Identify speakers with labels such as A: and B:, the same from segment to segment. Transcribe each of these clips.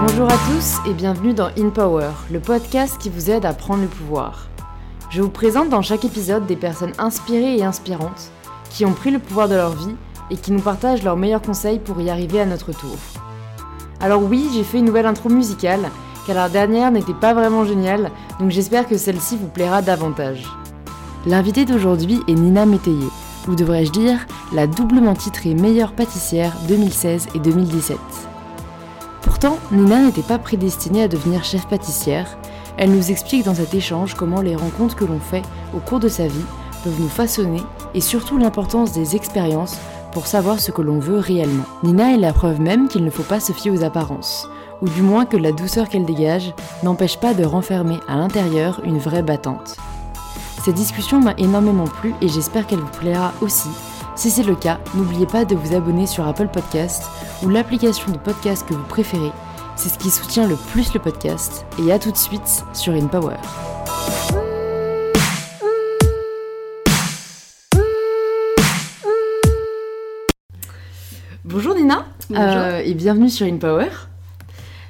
A: Bonjour à tous et bienvenue dans In Power, le podcast qui vous aide à prendre le pouvoir. Je vous présente dans chaque épisode des personnes inspirées et inspirantes qui ont pris le pouvoir de leur vie et qui nous partagent leurs meilleurs conseils pour y arriver à notre tour. Alors oui, j'ai fait une nouvelle intro musicale, car la dernière n'était pas vraiment géniale, donc j'espère que celle-ci vous plaira davantage. L'invitée d'aujourd'hui est Nina Métayer, ou devrais-je dire la doublement titrée meilleure pâtissière 2016 et 2017. Pourtant, Nina n'était pas prédestinée à devenir chef pâtissière. Elle nous explique dans cet échange comment les rencontres que l'on fait au cours de sa vie peuvent nous façonner et surtout l'importance des expériences pour savoir ce que l'on veut réellement. Nina est la preuve même qu'il ne faut pas se fier aux apparences, ou du moins que la douceur qu'elle dégage n'empêche pas de renfermer à l'intérieur une vraie battante. Cette discussion m'a énormément plu et j'espère qu'elle vous plaira aussi. Si c'est le cas, n'oubliez pas de vous abonner sur Apple Podcast ou l'application de podcast que vous préférez. C'est ce qui soutient le plus le podcast. Et à tout de suite sur InPower. Bonjour Nina
B: Bonjour.
A: euh, et bienvenue sur InPower.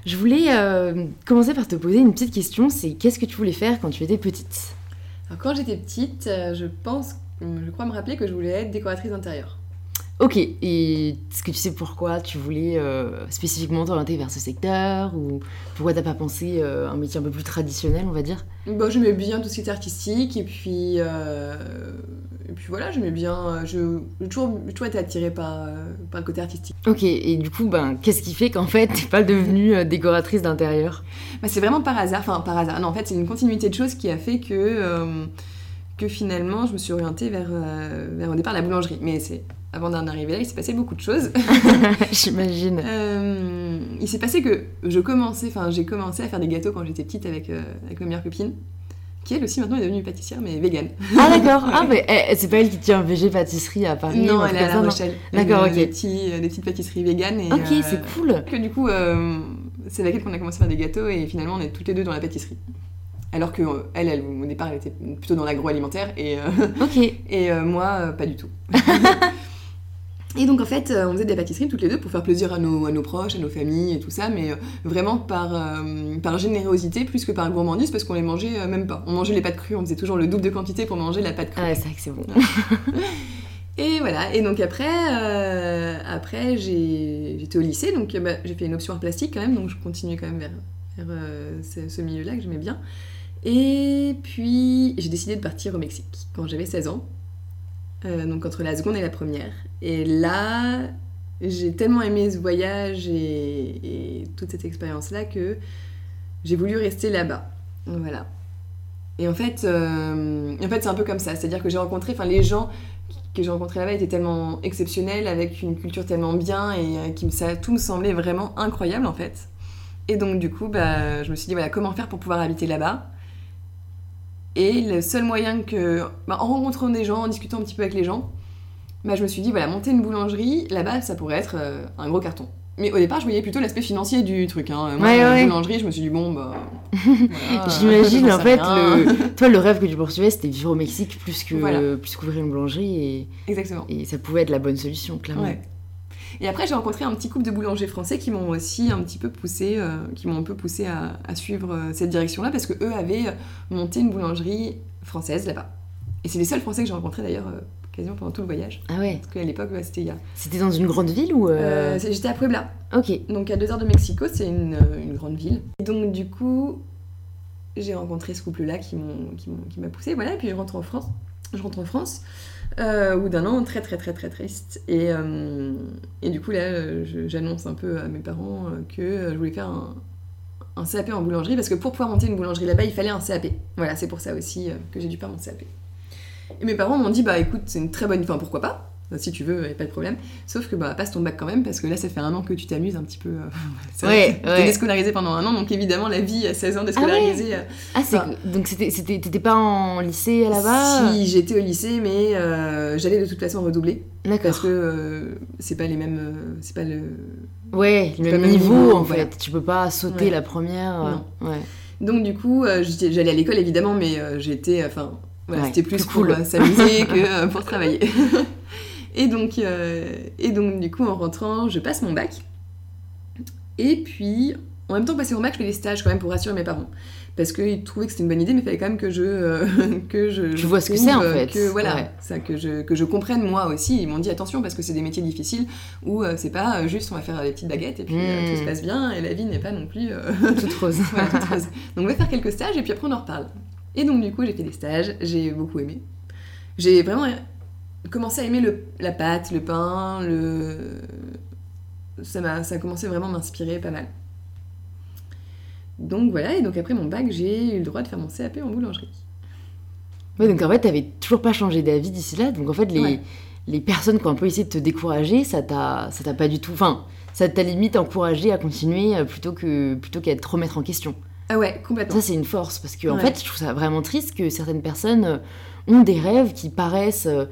A: Je voulais euh, commencer par te poser une petite question, c'est qu'est-ce que tu voulais faire quand tu étais petite?
B: Quand j'étais petite, euh, je pense, je crois me rappeler que je voulais être décoratrice d'intérieur.
A: Ok, et est-ce que tu sais pourquoi tu voulais euh, spécifiquement t'orienter vers ce secteur ou pourquoi t'as pas pensé euh, un métier un peu plus traditionnel, on va dire?
B: Bah, j'aimais bien tout ce qui était artistique et puis, euh, et puis voilà, j'aimais bien. euh, Je, j'ai toujours, toujours été attirée par, par le côté artistique.
A: Ok, et du coup, ben, qu'est-ce qui fait qu'en fait t'es pas devenue décoratrice d'intérieur?
B: Bah, c'est vraiment par hasard, enfin par hasard. Non, en fait, c'est une continuité de choses qui a fait que, que finalement, je me suis orientée vers, vers au départ la boulangerie. Mais c'est avant d'en arriver là, il s'est passé beaucoup de choses.
A: J'imagine.
B: Euh, il s'est passé que je commençais, enfin j'ai commencé à faire des gâteaux quand j'étais petite avec, euh, avec ma meilleure copine, qui elle aussi maintenant est devenue pâtissière mais végane.
A: Ah d'accord, ah mais eh, c'est pas elle qui tient un VG pâtisserie à Paris
B: non, elle est à La Rochelle.
A: D'accord, ok.
B: Des, petits, euh, des petites pâtisseries véganes. Et,
A: Ok,
B: euh,
A: c'est cool.
B: Que du coup, c'est avec elle qu'on a commencé à faire des gâteaux et finalement on est toutes les deux dans la pâtisserie. Alors que euh, elle, elle, au départ, elle était plutôt dans l'agroalimentaire et, euh, et euh, moi, pas du tout. Et donc en fait, euh, on faisait des pâtisseries toutes les deux pour faire plaisir à nos, à nos proches, à nos familles et tout ça, mais euh, vraiment par, euh, par générosité plus que par gourmandise parce qu'on les mangeait euh, même pas. On mangeait les pâtes crues, on faisait toujours le double de quantité pour manger la pâte crue.
A: ah ouais, c'est vrai que c'est bon.
B: Et voilà, et donc après, euh, après j'étais au lycée, donc bah, j'ai fait une option art plastique quand même, donc je continuais quand même vers, vers ce, ce milieu-là que j'aimais bien. Et puis j'ai décidé de partir au Mexique quand j'avais 16 ans, euh, donc entre la seconde et la première. Et là, j'ai tellement aimé ce voyage et, toute cette expérience-là que j'ai voulu rester là-bas. Voilà. Et en fait, euh, en fait c'est un peu comme ça, c'est-à-dire que j'ai rencontré, enfin les gens que j'ai rencontrés là-bas étaient tellement exceptionnels, avec une culture tellement bien et euh, qui ça, tout me semblait vraiment incroyable en fait. Et donc du coup, bah, je me suis dit voilà comment faire pour pouvoir habiter là-bas? Et le seul moyen que, bah, en rencontrant des gens, en discutant un petit peu avec les gens, bah, je me suis dit voilà monter une boulangerie là-bas, ça pourrait être euh, un gros carton. Mais au départ, je voyais plutôt l'aspect financier du truc. Hein. Moi,
A: Ouais,
B: la
A: ouais.
B: boulangerie, je me suis dit bon bah. voilà,
A: J'imagine en fait, le... toi le rêve que tu poursuivais c'était vivre au Mexique plus que
B: Voilà.
A: plus qu'ouvrir une boulangerie et...
B: Exactement.
A: et ça pouvait être la bonne solution clairement.
B: Ouais. Et après, j'ai rencontré un petit couple de boulangers français qui m'ont aussi un petit peu poussé, euh, qui m'ont un peu poussé à, à suivre euh, cette direction-là parce que eux avaient euh, monté une boulangerie française là-bas. Et c'est les seuls Français que j'ai rencontrés d'ailleurs quasiment pendant tout le voyage.
A: Ah ouais,
B: Parce qu'à l'époque, ouais, c'était il y a.
A: c'était dans une grande ville ou... euh,
B: Euh, J'étais à Puebla,
A: Ok,
B: donc à deux heures de Mexico, c'est une, une grande ville. Et donc du coup, j'ai rencontré ce couple-là qui m'a poussé. Voilà, et puis je rentre en France. Je rentre en France. Euh, bout d'un an, très très très très triste. Et, euh, et du coup, là, j'annonce un peu à mes parents euh, que je voulais faire un, un CAP en boulangerie, parce que pour pouvoir monter une boulangerie là-bas, il fallait un CAP. Voilà, c'est pour ça aussi que j'ai dû faire mon CAP. Et mes parents m'ont dit, bah écoute, c'est une très bonne... Enfin, pourquoi pas si tu veux, a pas de problème. Sauf que bah passe ton bac quand même parce que là ça fait un an que tu t'amuses un petit peu. euh,
A: Ouais,
B: t'es
A: ouais.
B: déscolarisé pendant un an, donc évidemment la vie à 16 ans déscolarisée. euh,
A: ah c'est
B: Enfin-
A: donc c'était c'était- t'étais pas en lycée là-bas
B: Si j'étais au lycée, mais euh, j'allais de toute façon redoubler
A: D'accord.
B: parce que euh, c'est pas les mêmes, euh, c'est pas le.
A: Ouais, le même niveau,
B: niveau,
A: en
B: voilà.
A: fait. Tu peux pas sauter
B: Ouais.
A: la première. euh, Ouais.
B: Donc du coup, euh, j'allais à l'école évidemment, mais euh, j'étais, enfin, Voilà,
A: Ouais,
B: c'était plus
A: cool.
B: euh, s'amuser que euh, pour travailler. et, donc, euh, et donc, du coup, en rentrant, je passe mon bac. Et puis, en même temps, passer mon bac, je fais des stages quand même pour rassurer mes parents. Parce qu'ils trouvaient que c'était une bonne idée, mais il fallait quand même que je. euh, que je
A: vois ce que c'est, en
B: trouve,
A: fait.
B: Que, voilà,
A: Ouais.
B: ça, que, je, que je comprenne moi aussi. Ils m'ont dit attention, parce que c'est des métiers difficiles où euh, c'est pas euh, juste on va faire des petites baguettes et puis euh, tout se passe bien et la vie n'est pas non plus. euh,
A: Toute rose.
B: toute rose. Donc on va faire quelques stages et puis après on en reparle. Et donc du coup j'ai fait des stages, j'ai beaucoup aimé. J'ai vraiment commencé à aimer le, la pâte, le pain, le... Ça, m'a, ça a commencé vraiment à m'inspirer pas mal. Donc voilà, et donc après mon bac, j'ai eu le droit de faire mon CAP en boulangerie.
A: Ouais, donc en fait, t'avais toujours pas changé d'avis d'ici là. Donc en fait, les,
B: Ouais.
A: les personnes qui ont un peu essayé de te décourager, ça t'a, pas du tout. Enfin, ça t'a limite encouragé à continuer euh, plutôt que plutôt qu'à te remettre en question.
B: Ah ouais, complètement.
A: Ça, c'est une force parce que en fait, je trouve ça vraiment triste que certaines personnes euh, ont des rêves qui paraissent. euh,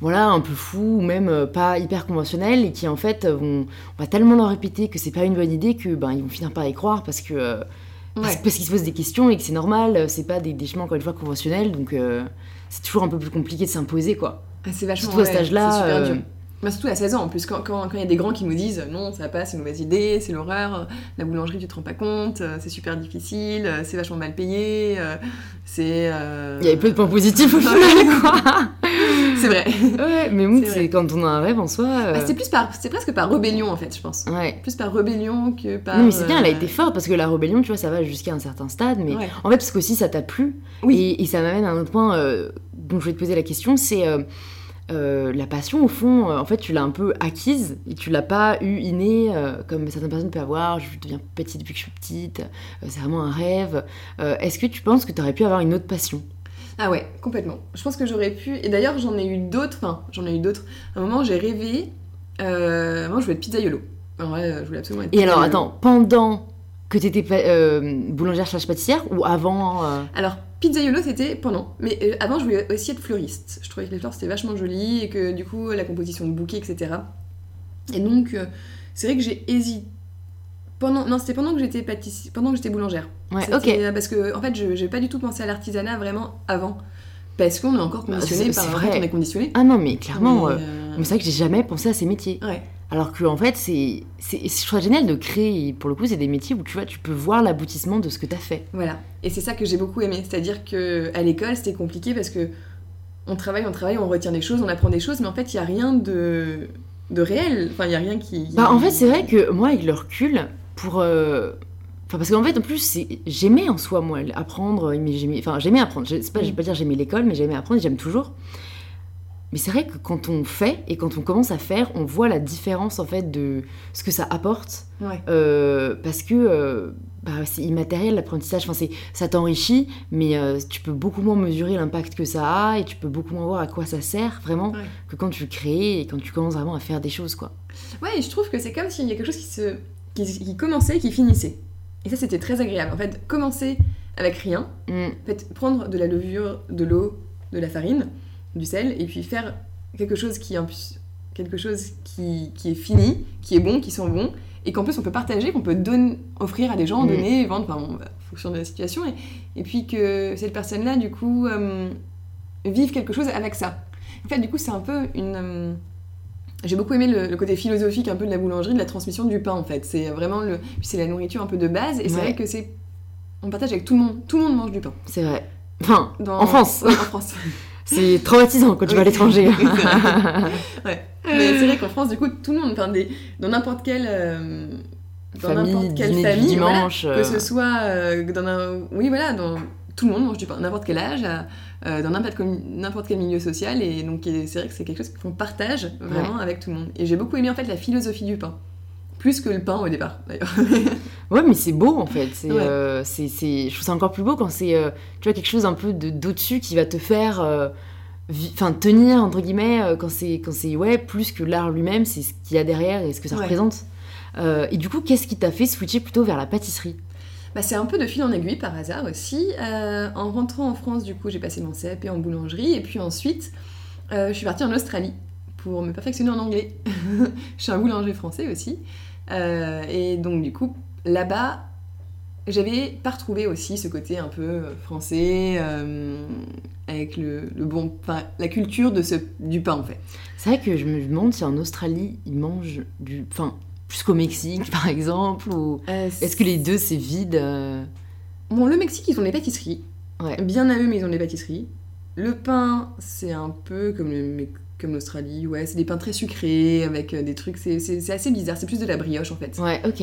A: voilà, un peu fous ou même euh, pas hyper conventionnels et qui en fait vont on va tellement leur répéter que c'est pas une bonne idée que ben ils vont finir par y croire parce que euh, parce,
B: Ouais.
A: parce qu'ils se posent des questions et que c'est normal, c'est pas des, des chemins encore une fois conventionnels donc euh, c'est toujours un peu plus compliqué de s'imposer quoi.
B: Ah, c'est vachement
A: Surtout à cet
B: ouais,
A: âge-là, Euh.
B: Bah, surtout à 16 ans, en plus, quand il quand, quand y a des grands qui nous disent non, ça va pas, c'est une mauvaise idée, c'est l'horreur, la boulangerie, tu te rends pas compte, euh, c'est super difficile, euh, c'est vachement mal payé, euh, c'est. euh,
A: Il y avait peu de points positifs au final quoi.
B: C'est vrai.
A: ouais, mais bon,
B: C'est
A: quand on a un rêve en soi. euh,
B: Bah, c'est plus par, c'est presque par rébellion en fait, je pense.
A: ouais.
B: Plus par rébellion que par.
A: Non mais c'est bien, elle a
B: euh,
A: été forte parce que la rébellion, tu vois, ça va jusqu'à un certain stade, mais
B: Ouais.
A: en fait parce qu'aussi ça t'a plu.
B: Oui.
A: Et, et ça m'amène à un autre point euh, dont je vais te poser la question, c'est euh, la passion au fond, euh, en fait tu l'as un peu acquise et tu l'as pas eu innée euh, comme certaines personnes peuvent avoir, je deviens petite depuis que je suis petite, c'est vraiment un rêve. Est-ce que tu penses que tu aurais pu avoir une autre passion?
B: Ah ouais, complètement. Je pense que j'aurais pu. Et d'ailleurs, j'en ai eu d'autres. Enfin, j'en ai eu d'autres. À un moment, j'ai rêvé. Moi, je voulais être pizzaiolo. En vrai, je voulais absolument être
A: Et alors attends, pendant que tu étais boulangère slash pâtissière ou avant euh,
B: Alors, pizzaiolo, c'était pendant. Mais euh, avant, je voulais aussi être fleuriste. Je trouvais que les fleurs, c'était vachement joli et que du coup, la composition de bouquets, etc. Et donc, euh, c'est vrai que j'ai hésité. Pendant... Non, c'était pendant que j'étais pâtissière, pendant que j'étais boulangère.
A: Ouais, ok.
B: euh, Parce que, en fait, je j'ai pas du tout pensé à l'artisanat vraiment avant. Parce qu'on est encore
A: Bah,
B: conditionné
A: c'est-
B: par fait,
A: vrai.
B: on est conditionné.
A: Ah non mais clairement,
B: Mais,
A: euh,
B: euh,
A: mais c'est vrai que j'ai jamais pensé à ces métiers.
B: Ouais.
A: Alors que en fait, c'est, c'est, je trouve génial de créer. Pour le coup, c'est des métiers où tu vois, tu peux voir l'aboutissement de ce que tu as fait.
B: Voilà. Et c'est ça que j'ai beaucoup aimé. C'est-à-dire que à l'école, c'était compliqué parce que on travaille, on travaille, on retient des choses, on apprend des choses, mais en fait, il n'y a rien de, de réel. Enfin, il n'y a rien qui.
A: Bah, en fait, c'est vrai que moi, avec le recul, pour. euh, Enfin, parce qu'en fait, en plus, j'aimais en soi, moi, apprendre. mais j'aimais... Enfin, j'aimais apprendre. Je je vais pas dire j'aimais l'école, mais j'aimais apprendre et j'aime toujours. Mais c'est vrai que quand on fait et quand on commence à faire, on voit la différence en fait de ce que ça apporte.
B: Ouais.
A: Euh, parce que euh, bah, c'est immatériel l'apprentissage, enfin, ça t'enrichit, mais euh, tu peux beaucoup moins mesurer l'impact que ça a et tu peux beaucoup moins voir à quoi ça sert vraiment
B: Ouais.
A: que quand tu crées et quand tu commences vraiment à faire des choses quoi.
B: Ouais, et je trouve que c'est comme s'il y a quelque chose qui se qui, qui commençait et qui finissait. Et ça, c'était très agréable. En fait, commencer avec rien,
A: Mm.
B: en fait, prendre de la levure, de l'eau, de la farine, du sel, et puis faire quelque chose qui, quelque chose qui, qui est fini, qui est bon, qui sent bon, et qu'en plus on peut partager, qu'on peut donner, offrir à des gens,
A: Mm.
B: donner, vendre, enfin, bon, en fonction de la situation, et, et puis que cette personne-là, du coup, euh, vive quelque chose avec ça. En fait, du coup, c'est un peu une. euh, j'ai beaucoup aimé le, le côté philosophique un peu de la boulangerie, de la transmission du pain en fait. C'est vraiment le, c'est la nourriture un peu de base et c'est vrai que c'est, on partage avec tout le monde. Tout le monde mange du pain.
A: C'est vrai. Enfin,
B: Dans-
A: en France,
B: Ouais, en France.
A: C'est traumatisant quand tu vas à l'étranger.
B: Ouais. Mais c'est vrai qu'en France, du coup, tout le monde, enfin, des, dans n'importe quelle, euh, dans
A: Famille,
B: n'importe quelle
A: dîner du
B: famille, voilà,
A: dimanche.
B: que
A: euh,
B: ce soit euh, dans un, oui voilà, dans tout le monde mange du pain, n'importe quel âge, euh, dans n'importe quel, n'importe quel milieu social, et donc c'est vrai que c'est quelque chose qu'on partage vraiment avec tout le monde. Et j'ai beaucoup aimé en fait la philosophie du pain, plus que le pain au départ d'ailleurs.
A: Ouais, mais c'est beau en fait. C'est,
B: Ouais.
A: euh, c'est, c'est- Je trouve ça encore plus beau quand c'est euh, tu vois, quelque chose un peu de, d'au-dessus qui va te faire euh, vi- tenir, entre guillemets, quand c'est, quand c'est ouais, plus que l'art lui-même, c'est ce qu'il y a derrière et ce que ça
B: Ouais.
A: représente. Et du coup, qu'est-ce qui t'a fait switcher plutôt vers la pâtisserie?
B: Bah, c'est un peu de fil en aiguille par hasard aussi. En rentrant en France, du coup, j'ai passé mon CAP en boulangerie et puis ensuite, je suis partie en Australie pour me perfectionner en anglais. je suis un boulanger français aussi. Euh, et donc, du coup, là-bas, j'avais pas retrouvé aussi ce côté un peu euh, français, euh, avec le, le bon, enfin, la culture de ce, du pain en fait.
A: C'est vrai que je me demande si en Australie, ils mangent du... Enfin, plus qu'au Mexique, par exemple, ou... Est-ce que les deux, c'est vide euh?
B: Bon, le Mexique, ils ont des pâtisseries.
A: Ouais.
B: Bien à eux, mais ils ont des pâtisseries. Le pain, c'est un peu comme le comme l'Australie, ouais, c'est des pains très sucrés avec euh, des trucs, c'est c'est- c'est assez bizarre, c'est plus de la brioche en fait.
A: Ouais, ok.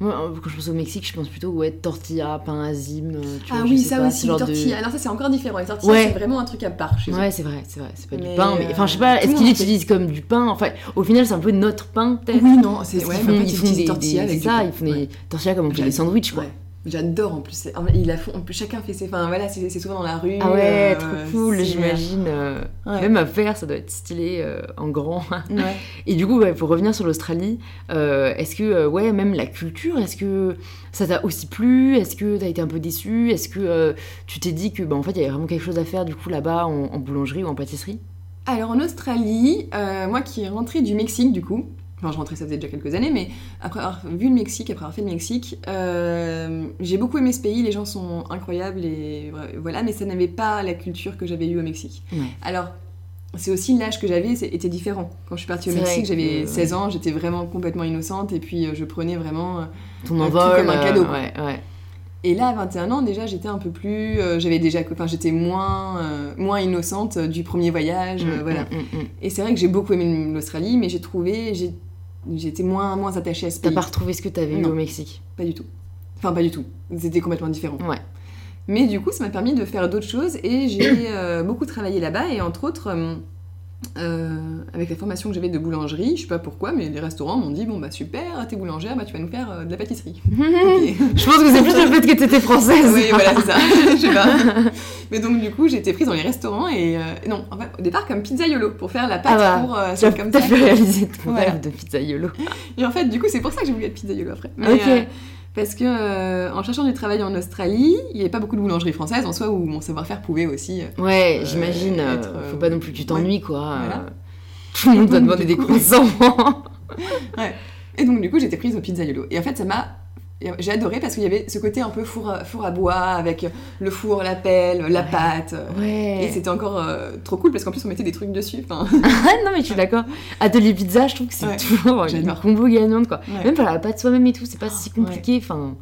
A: Moi, euh, quand je pense au Mexique, je pense plutôt, ouais, tortilla, pain azim, euh, tu
B: ah
A: vois,
B: oui, ça
A: pas,
B: aussi,
A: genre de-
B: tortillas. Alors ça, c'est encore différent. Les tortillas,
A: Ouais.
B: c'est vraiment un truc à part chez.
A: Ouais, c'est vrai, c'est vrai, c'est pas du pain, mais enfin, je sais pas, est-ce qu'ils l'utilisent comme du pain Enfin, au final, c'est un peu notre pain, peut-être
B: Oui, non, c'est ouais,
A: ils font des,
B: tortillas avec
A: ça, ils font des tortillas comme on fait des sandwichs, quoi.
B: J'adore en plus. la font. En plus, chacun fait ses. Enfin voilà, c'est souvent dans la rue.
A: Ah ouais,
B: euh,
A: trop cool, j'imagine. euh,
B: Ouais.
A: Même à faire, ça doit être stylé euh, en grand.
B: Ouais.
A: Et du coup, ouais, pour revenir sur l'Australie, est-ce que, ouais, même la culture, est-ce que ça t'a aussi plu? Est-ce que t'as été un peu déçu? Est-ce que tu t'es dit que, bah, en fait, il y avait vraiment quelque chose à faire, du coup, là-bas, en, en boulangerie ou en pâtisserie?
B: Alors en Australie, moi qui est rentrée du Mexique du coup, enfin je rentrais ça faisait déjà quelques années, mais après avoir vu le Mexique, après avoir fait le Mexique, euh, j'ai beaucoup aimé ce pays, les gens sont incroyables et voilà, mais ça n'avait pas la culture que j'avais eue au Mexique.
A: Ouais.
B: Alors c'est aussi l'âge que j'avais c'est- était différent. Quand je suis partie au Mexique, j'avais
A: que-
B: 16 ans, j'étais vraiment complètement innocente et puis euh, je prenais vraiment... euh,
A: Ton
B: tout comme un cadeau, quoi.
A: ouais, ouais.
B: Et là, à 21 ans, déjà, j'étais un peu plus... euh, j'avais déjà... Enfin, j'étais moins, euh, moins innocente du premier voyage, euh,
A: Mm,
B: voilà.
A: mm, mm.
B: Et c'est vrai que j'ai beaucoup aimé l'Australie, mais j'ai trouvé, j'étais moins, moins attachée à ce
A: T'as
B: pays.
A: pas retrouvé ce que t'avais eu au Mexique
B: Pas du tout. Enfin, pas du tout. C'était complètement différent.
A: Ouais.
B: Mais du coup, ça m'a permis de faire d'autres choses et j'ai beaucoup travaillé là-bas et entre autres, euh, avec la formation que j'avais de boulangerie, je sais pas pourquoi, mais les restaurants m'ont dit bon bah super, t'es boulangère, bah tu vas nous faire euh, de la pâtisserie.
A: Je pense que c'est plus le fait que t'étais française.
B: oui, voilà, c'est ça. Je sais pas. Mais donc, du coup, j'ai été prise dans les restaurants et. euh, non, en fait, au départ, comme pizzaiolo, pour faire la pâte
A: Ah bah,
B: pour. comme ça.
A: pu réaliser ton
B: Voilà.
A: rêve de pizzaiolo.
B: Et en fait, du coup, c'est pour ça que j'ai voulu être pizzaiolo après. Mais,
A: Ok.
B: Parce que, euh, en cherchant du travail en Australie, il n'y avait pas beaucoup de boulangeries françaises en soi où mon savoir-faire pouvait aussi. euh,
A: Ouais,
B: Euh,
A: j'imagine. euh, faut pas non plus que tu t'ennuies, quoi.
B: Voilà.
A: Tout le monde doit demander des
B: coup-
A: croissants.
B: Et donc, du coup, j'étais prise au pizzaiolo. Et en fait, ça m'a. J'ai adoré parce qu'il y avait ce côté un peu four à, four à bois avec le four, la pelle, la
A: Ouais.
B: pâte. Et
A: ouais.
B: c'était encore euh, trop cool parce qu'en plus, on mettait des trucs dessus.
A: Ah non, mais je suis d'accord. Atelier pizza, je trouve que c'est
B: Ouais,
A: toujours une combo gagnante, quoi. Même faire la pâte soi-même et tout, c'est pas si compliqué. Enfin,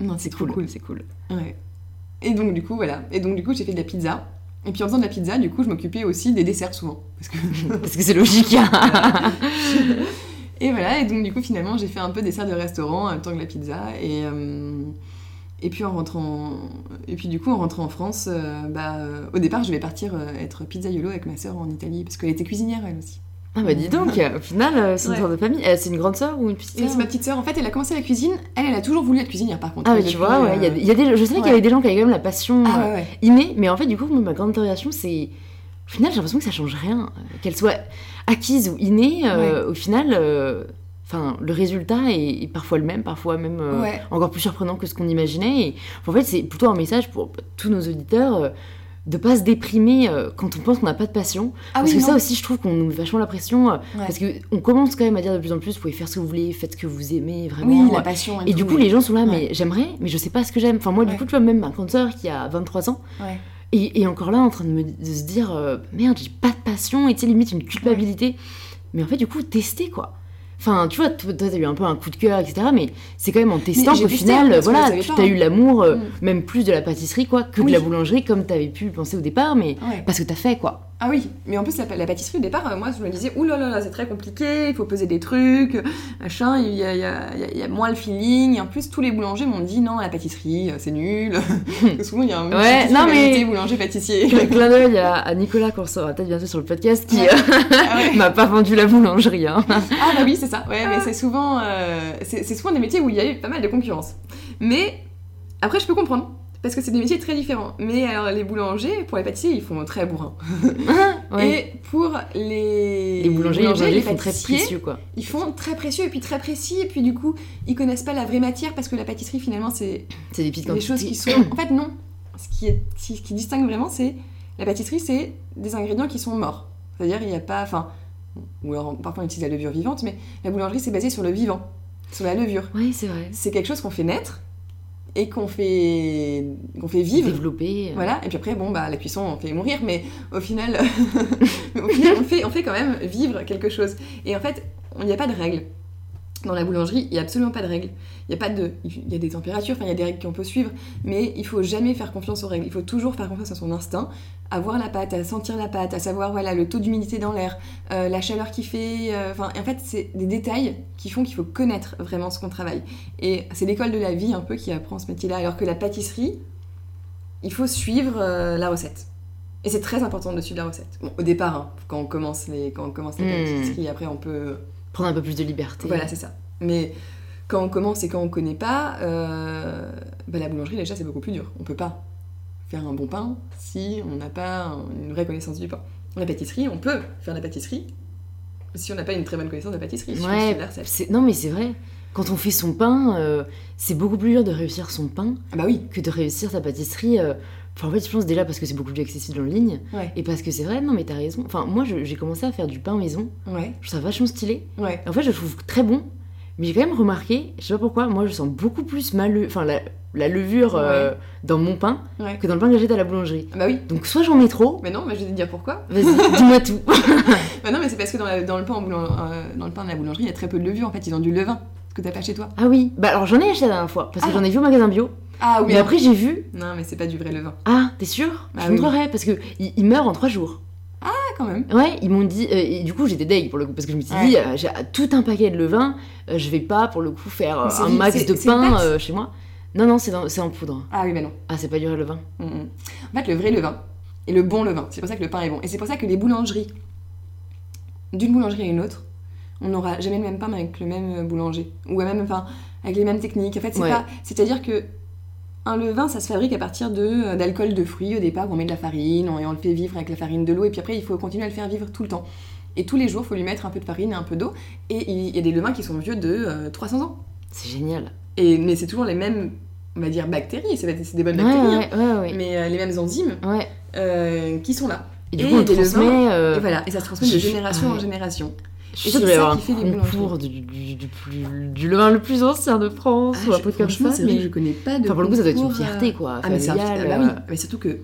B: Non,
A: c'est
B: trop
A: cool, c'est cool.
B: Ouais. Et donc du coup voilà. Et donc du coup j'ai fait de la pizza. Et puis en faisant de la pizza, du coup je m'occupais aussi des desserts souvent. Parce que...
A: Parce que c'est logique.
B: et voilà. Et donc du coup finalement j'ai fait un peu dessert de restaurant en même temps que la pizza. Et euh, et puis en rentrant et puis du coup en rentrant en France, euh, bah euh, au départ je vais partir être pizzaiolo avec ma sœur en Italie parce qu'elle était cuisinière elle aussi.
A: Ah bah dis donc, au final, c'est une
B: Ouais.
A: sorte de famille. C'est une grande sœur ou une petite
B: Et
A: sœur
B: c'est ma petite sœur. En fait elle a commencé la cuisine. Elle elle a toujours voulu être cuisinière par contre.
A: Ah,
B: Depuis,
A: tu vois, ouais, y a des- y, a des, je savais qu'il y avait des gens qui avaient quand même la passion
B: Ah
A: innée, mais en fait, du coup, ma grande interrogation, c'est. Au final, j'ai l'impression que ça change rien. Euh, Qu'elle soit acquise ou innée, euh, au final, euh, enfin, le résultat est, est parfois le même, parfois même euh,
B: Ouais.
A: encore plus surprenant que ce qu'on imaginait. Et en fait, c'est plutôt un message pour tous nos auditeurs. euh, de pas se déprimer euh, quand on pense qu'on n'a pas de passion.
B: Ah
A: parce
B: oui
A: que
B: non.
A: ça aussi, je trouve qu'on nous met vachement la pression.
B: Ouais.
A: Parce qu'on commence quand même à dire de plus en plus, vous pouvez faire ce que vous voulez, faites ce que vous aimez, vraiment.
B: Oui la passion.
A: Et du coup, les gens sont là,
B: Ouais.
A: mais j'aimerais, mais je sais pas ce que j'aime. Enfin, moi, du coup, tu vois, même ma sœur qui a 23 ans. Et, et encore là, en train de, me, de se dire, euh, merde, j'ai pas de passion, et tu sais, limite une culpabilité. Mais en fait, du coup, tester, quoi. Enfin, tu vois, toi, t'as eu un peu un coup de cœur, etc. Mais c'est quand même en testant qu'au final, voilà, tu as
B: hein.
A: eu l'amour, euh,
B: Mm.
A: même plus de la pâtisserie, quoi, que
B: Oui.
A: de la boulangerie, comme t'avais pu penser au départ, mais
B: Ouais.
A: parce que t'as fait, quoi.
B: Ah oui, mais en plus la, la pâtisserie au départ, euh, moi je me disais, ouh là là là, c'est très compliqué, il faut peser des trucs, machin, il y a, il y a- il y a- il y a moins le feeling. Et en plus, tous les boulangers m'ont dit, non, la pâtisserie, euh, c'est nul. Parce que souvent, il y a un
A: Ouais, non, mais-
B: boulanger-pâtissier.
A: Clin d'œil à, à Nicolas, qu'on sera peut-être bientôt sur le podcast, qui
B: Ouais.
A: euh,
B: ah, ouais.
A: m'a pas vendu la boulangerie. Hein.
B: Ah bah oui, c'est ça. Ouais, mais c'est souvent, euh, c'est souvent des métiers où il y a eu pas mal de concurrence. Mais après, je peux comprendre. Parce que c'est des métiers très différents. Mais alors, les boulangers, pour les pâtissiers, ils font très bourrin.
A: Ouais.
B: Et pour les,
A: les boulangers, les boulangers
B: les
A: font très précieux, quoi.
B: ils font très précieux et puis très précis et puis du coup ils connaissent pas la vraie matière parce que la pâtisserie finalement c'est
A: C'est des petites
B: des choses qui sont en fait non ce qui est ce qui distingue vraiment c'est la pâtisserie c'est des ingrédients qui sont morts c'est-à-dire il n'y a pas enfin ou alors parfois on utilise la levure vivante mais la boulangerie c'est basé sur le vivant sur la levure
A: Oui, c'est vrai.
B: c'est quelque chose qu'on fait naître et qu'on fait, qu'on fait vivre.
A: Développer. euh,
B: Voilà, et puis après, bon, bah, la cuisson, on fait mourir, mais au final, mais au final on, fait, on fait quand même vivre quelque chose. Et en fait, il n'y a pas de règles. Dans la boulangerie, il n'y a absolument pas de règles. Il y a pas de, il y a des températures, enfin, il y a des règles qu'on peut suivre, mais il faut jamais faire confiance aux règles. Il faut toujours faire confiance à son instinct, à voir la pâte, à sentir la pâte, à savoir voilà le taux d'humidité dans l'air, euh, la chaleur qui fait. euh, Enfin, en fait, c'est des détails qui font qu'il faut connaître vraiment ce qu'on travaille. Et c'est l'école de la vie un peu qui apprend ce métier-là, alors que la pâtisserie, il faut suivre euh, la recette. Et c'est très important de suivre la recette. Bon, au départ, hein, quand on commence les, quand on commence la
A: Mm.
B: pâtisserie, après on peut
A: Prendre un peu plus de liberté.
B: voilà, c'est ça. Mais quand on commence et quand on connaît pas, euh, bah, la boulangerie, déjà, c'est beaucoup plus dur. On peut pas faire un bon pain si on n'a pas un- une vraie connaissance du pain. La pâtisserie, on peut faire la pâtisserie si on n'a pas une très bonne connaissance de la pâtisserie.
A: Ouais, c'est- non mais c'est vrai. Quand on fait son pain, euh, c'est beaucoup plus dur de réussir son pain
B: Ah bah oui,
A: que de réussir sa pâtisserie. euh. Enfin, en fait, je pense déjà parce que c'est beaucoup plus accessible en ligne.
B: ouais,
A: Et parce que c'est vrai, non mais t'as raison. Enfin, moi, j'ai commencé à faire du pain maison.
B: ouais,
A: Je trouve ça vachement stylé.
B: ouais.
A: En fait, je le trouve très bon. Mais j'ai quand même remarqué, je sais pas pourquoi, moi je sens beaucoup plus ma le- enfin, la, la levure euh, dans mon pain
B: ouais.
A: que dans le pain que j'achète à la boulangerie.
B: Ah bah oui.
A: Donc soit j'en mets trop,
B: Mais non, mais je vais te dire pourquoi.
A: vas-y, dis-moi tout.
B: Bah non, mais c'est parce que dans, la- dans le pain en euh, dans le pain de la boulangerie, il y a très peu de levure. En fait, ils ont du levain. Que t'as pas chez toi.
A: Ah oui, bah alors j'en ai acheté la dernière fois, parce que
B: Ah.
A: j'en ai vu au magasin bio.
B: Ah oui.
A: Mais après j'ai vu,
B: Non, mais c'est pas du vrai levain.
A: ah, t'es sûr?
B: Ah
A: Je me
B: oui.
A: parce que il, il meurt en trois jours.
B: Ah, quand même.
A: Ouais, ils m'ont dit, euh, et du coup j'étais deg pour le coup, parce que je me suis
B: Ouais.
A: dit, euh, j'ai tout un paquet de levain, euh, je vais pas pour le coup faire un max de pain chez moi. Non, non, c'est en poudre.
B: Ah oui, mais non.
A: Ah, c'est pas du vrai levain.
B: Mm, mm. En fait, le vrai levain et le bon levain, c'est pour ça que le pain est bon. Et c'est pour ça que les boulangeries, d'une boulangerie à une autre, on n'aura jamais le même pain avec le même boulanger. Ou même, enfin, avec les mêmes techniques. En fait, c'est
A: Ouais.
B: pas. C'est-à-dire que. Un levain, ça se fabrique à partir de, euh, d'alcool de fruits au départ, on met de la farine, on- et on le fait vivre avec la farine de l'eau, et puis après, il faut continuer à le faire vivre tout le temps. Et tous les jours, il faut lui mettre un peu de farine et un peu d'eau, et il y a des levains qui sont vieux de euh, 300 ans.
A: C'est génial.
B: Et, mais c'est toujours les mêmes, on va dire, bactéries, c'est des bonnes bactéries, hein,
A: ouais, ouais, ouais.
B: mais euh, les mêmes enzymes euh, qui sont là.
A: Et du
B: Et
A: coup, on transmet.
B: levains,
A: euh,
B: Et voilà, et ça se transmet de génération en génération.
A: Je
B: ça
A: avoir
B: qui fait
A: un concours du, du, du, plus- du levain le plus ancien de France ou un truc comme ça.
B: c'est vrai
A: Mais...
B: que je connais pas de.
A: Enfin, pour le coup, ça doit être une
B: concours,
A: fierté,
B: euh,
A: quoi.
B: Ah, mais c'est un- ah bah oui,
A: euh,
B: mais surtout que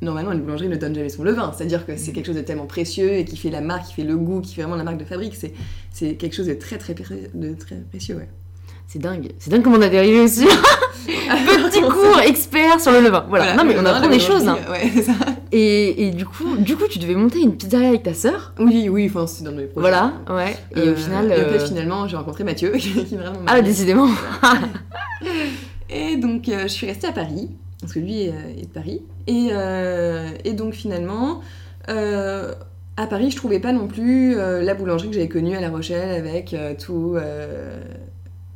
B: normalement une boulangerie ne donne jamais son levain, c'est-à-dire que c'est quelque chose de tellement précieux et qui fait la marque, qui fait le goût, qui fait vraiment la marque de fabrique, c'est c'est quelque chose de très très de très précieux, ouais.
A: C'est dingue. C'est dingue comment on a dérivé aussi. Petit cours expert sur le levain. Voilà. non, mais on apprend des choses. hein.
B: Ouais, ça.
A: Et, et du coup, du coup, tu devais monter une pizzeria avec ta sœur.
B: Oui, oui, enfin c'est dans mes projets.
A: Voilà, ouais. Et
B: Euh,
A: au final.
B: et en fait,
A: euh,
B: finalement, j'ai rencontré Mathieu, qui vraiment
A: Ah, décidément.
B: Et donc, euh, je suis restée à Paris, parce que lui est, de Paris. Et, euh, et donc, finalement, euh, à Paris, je trouvais pas non plus euh, la boulangerie que j'avais connue à La Rochelle avec euh, tout euh,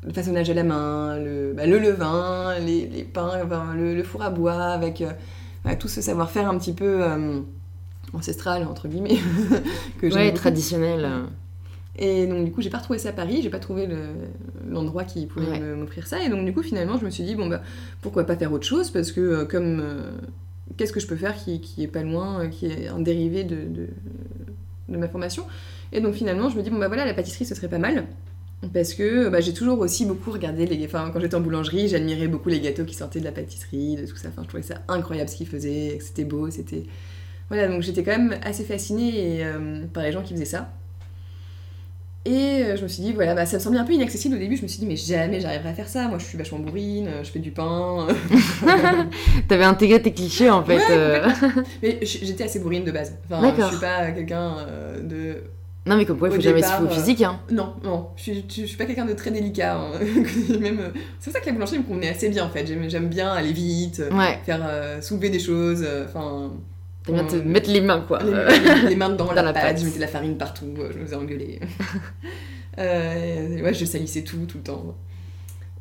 B: le façonnage à la main, le, bah, le levain, les, les pains, le, le four à bois, avec euh, tout ce savoir-faire un petit peu euh, ancestral, entre guillemets, que
A: Ouais, traditionnel.
B: Et donc du coup, j'ai pas retrouvé ça à Paris, j'ai pas trouvé le- l'endroit qui pouvait
A: Ouais.
B: m'offrir ça. Et donc du coup, finalement, je me suis dit, bon bah, pourquoi pas faire autre chose Parce que euh, comme... Qu'est-ce que je peux faire qui, qui est pas loin, qui est un dérivé de, de, de ma formation? Et donc finalement, je me dis, bon bah voilà, la pâtisserie, ce serait pas mal. Parce que bah, j'ai toujours aussi beaucoup regardé les... Enfin, quand j'étais en boulangerie, j'admirais beaucoup les gâteaux qui sortaient de la pâtisserie, de tout ça. Enfin, je trouvais ça incroyable ce qu'ils faisaient, que c'était beau, c'était... Voilà, donc j'étais quand même assez fascinée et, euh, par les gens qui faisaient ça. Et euh, je me suis dit, voilà, bah, ça me semblait un peu inaccessible au début. Je me suis dit, mais jamais j'arriverai à faire ça. Moi, je suis vachement bourrine, je fais du pain.
A: T'avais intégré tes clichés en fait.
B: Ouais,
A: euh.
B: mais j'étais assez bourrine de base. Enfin,
A: D'accord.
B: je suis pas quelqu'un de.
A: Non, mais comme quoi, il
B: Au
A: faut jamais se au
B: euh,
A: physique. Hein.
B: Non, non, je suis, je suis pas quelqu'un de très délicat. hein. Même, euh, C'est pour ça que la boulangerie me convenait assez bien en fait. J'aime bien aller vite, euh,
A: Ouais,
B: faire euh, soulever des choses. Enfin.
A: t'aimes bien te mettre les mains quoi.
B: les, les- mains dedans
A: Dans
B: la,
A: la
B: pâte,
A: pâte.
B: je mettais de la farine partout, je me faisais engueuler. Euh, ouais, je salissais tout, tout le temps.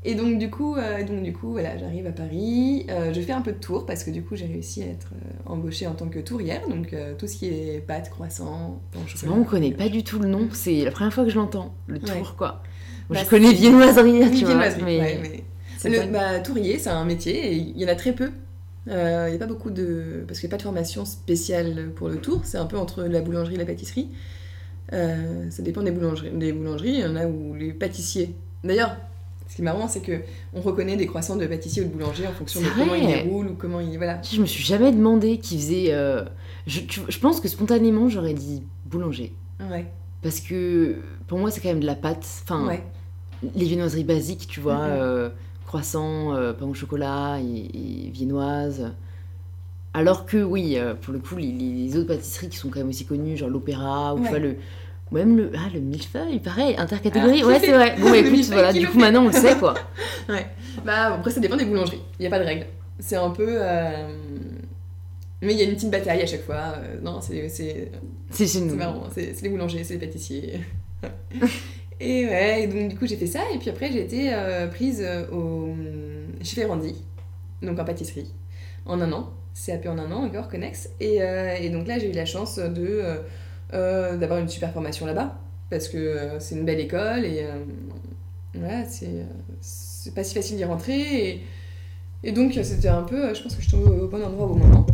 B: Et donc du coup, euh, donc, du coup voilà, j'arrive à Paris, euh, je fais un peu de tour parce que du coup j'ai réussi à être euh, embauchée en tant que tourière, donc tout ce qui est pâtes, croissants,
A: C'est on connaît pas du tout le nom. C'est la première fois que je l'entends. Le
B: Ouais.
A: tour quoi. Moi,
B: Bah,
A: je connais viennoiserie, tu vois. mais
B: ouais, mais- Le, bah, tourier, c'est un métier et il y en a très peu. Il n'y a pas beaucoup de. Parce qu'il n'y a pas de formation spéciale pour le tour, c'est un peu entre la boulangerie et la pâtisserie. Ça dépend des boulangeries. Des boulangeries, il y en a où les pâtissiers. D'ailleurs, Ce qui est marrant, c'est que on reconnaît des croissants de pâtissier ou de boulanger en fonction de comment ils roulent ou comment ils. Voilà.
A: Je me suis jamais demandé qui faisait. euh, Je, tu- je pense que spontanément, j'aurais dit boulanger.
B: Ouais.
A: Parce que pour moi, c'est quand même de la pâte. Enfin,
B: Ouais.
A: les viennoiseries basiques, tu vois, euh, croissant, euh, pain au chocolat et, et viennoise. Alors que oui, pour le coup, les, les autres pâtisseries qui sont quand même aussi connues, genre l'opéra, ou tu
B: Ouais.
A: vois, le, ou même le, ah, le millefeuille, pareil, intercatégorie.
B: Alors,
A: ouais, c'est vrai. Bon, écoute, voilà, du coup, maintenant, on le sait, quoi.
B: Ouais. Bah après ça dépend des boulangeries. Il n'y a pas de règle. C'est un peu. euh, Mais il y a une petite bataille à chaque fois. Euh, Non, c'est c'est
A: C'est chez
B: c'est
A: nous.
B: marrant. C'est les boulangers, c'est les pâtissiers. et ouais, et donc du coup j'ai fait ça et puis après j'ai été euh, prise au chez Ferrandi, donc en pâtisserie, en un an. CAP en un an encore, Connex. Et, et donc là j'ai eu la chance de d'avoir une super formation là-bas parce que euh, c'est une belle école et euh, voilà, c'est euh, pas si facile d'y rentrer. Et, et donc, c'était un peu, euh, je pense que je suis tombée au bon endroit au bon moment.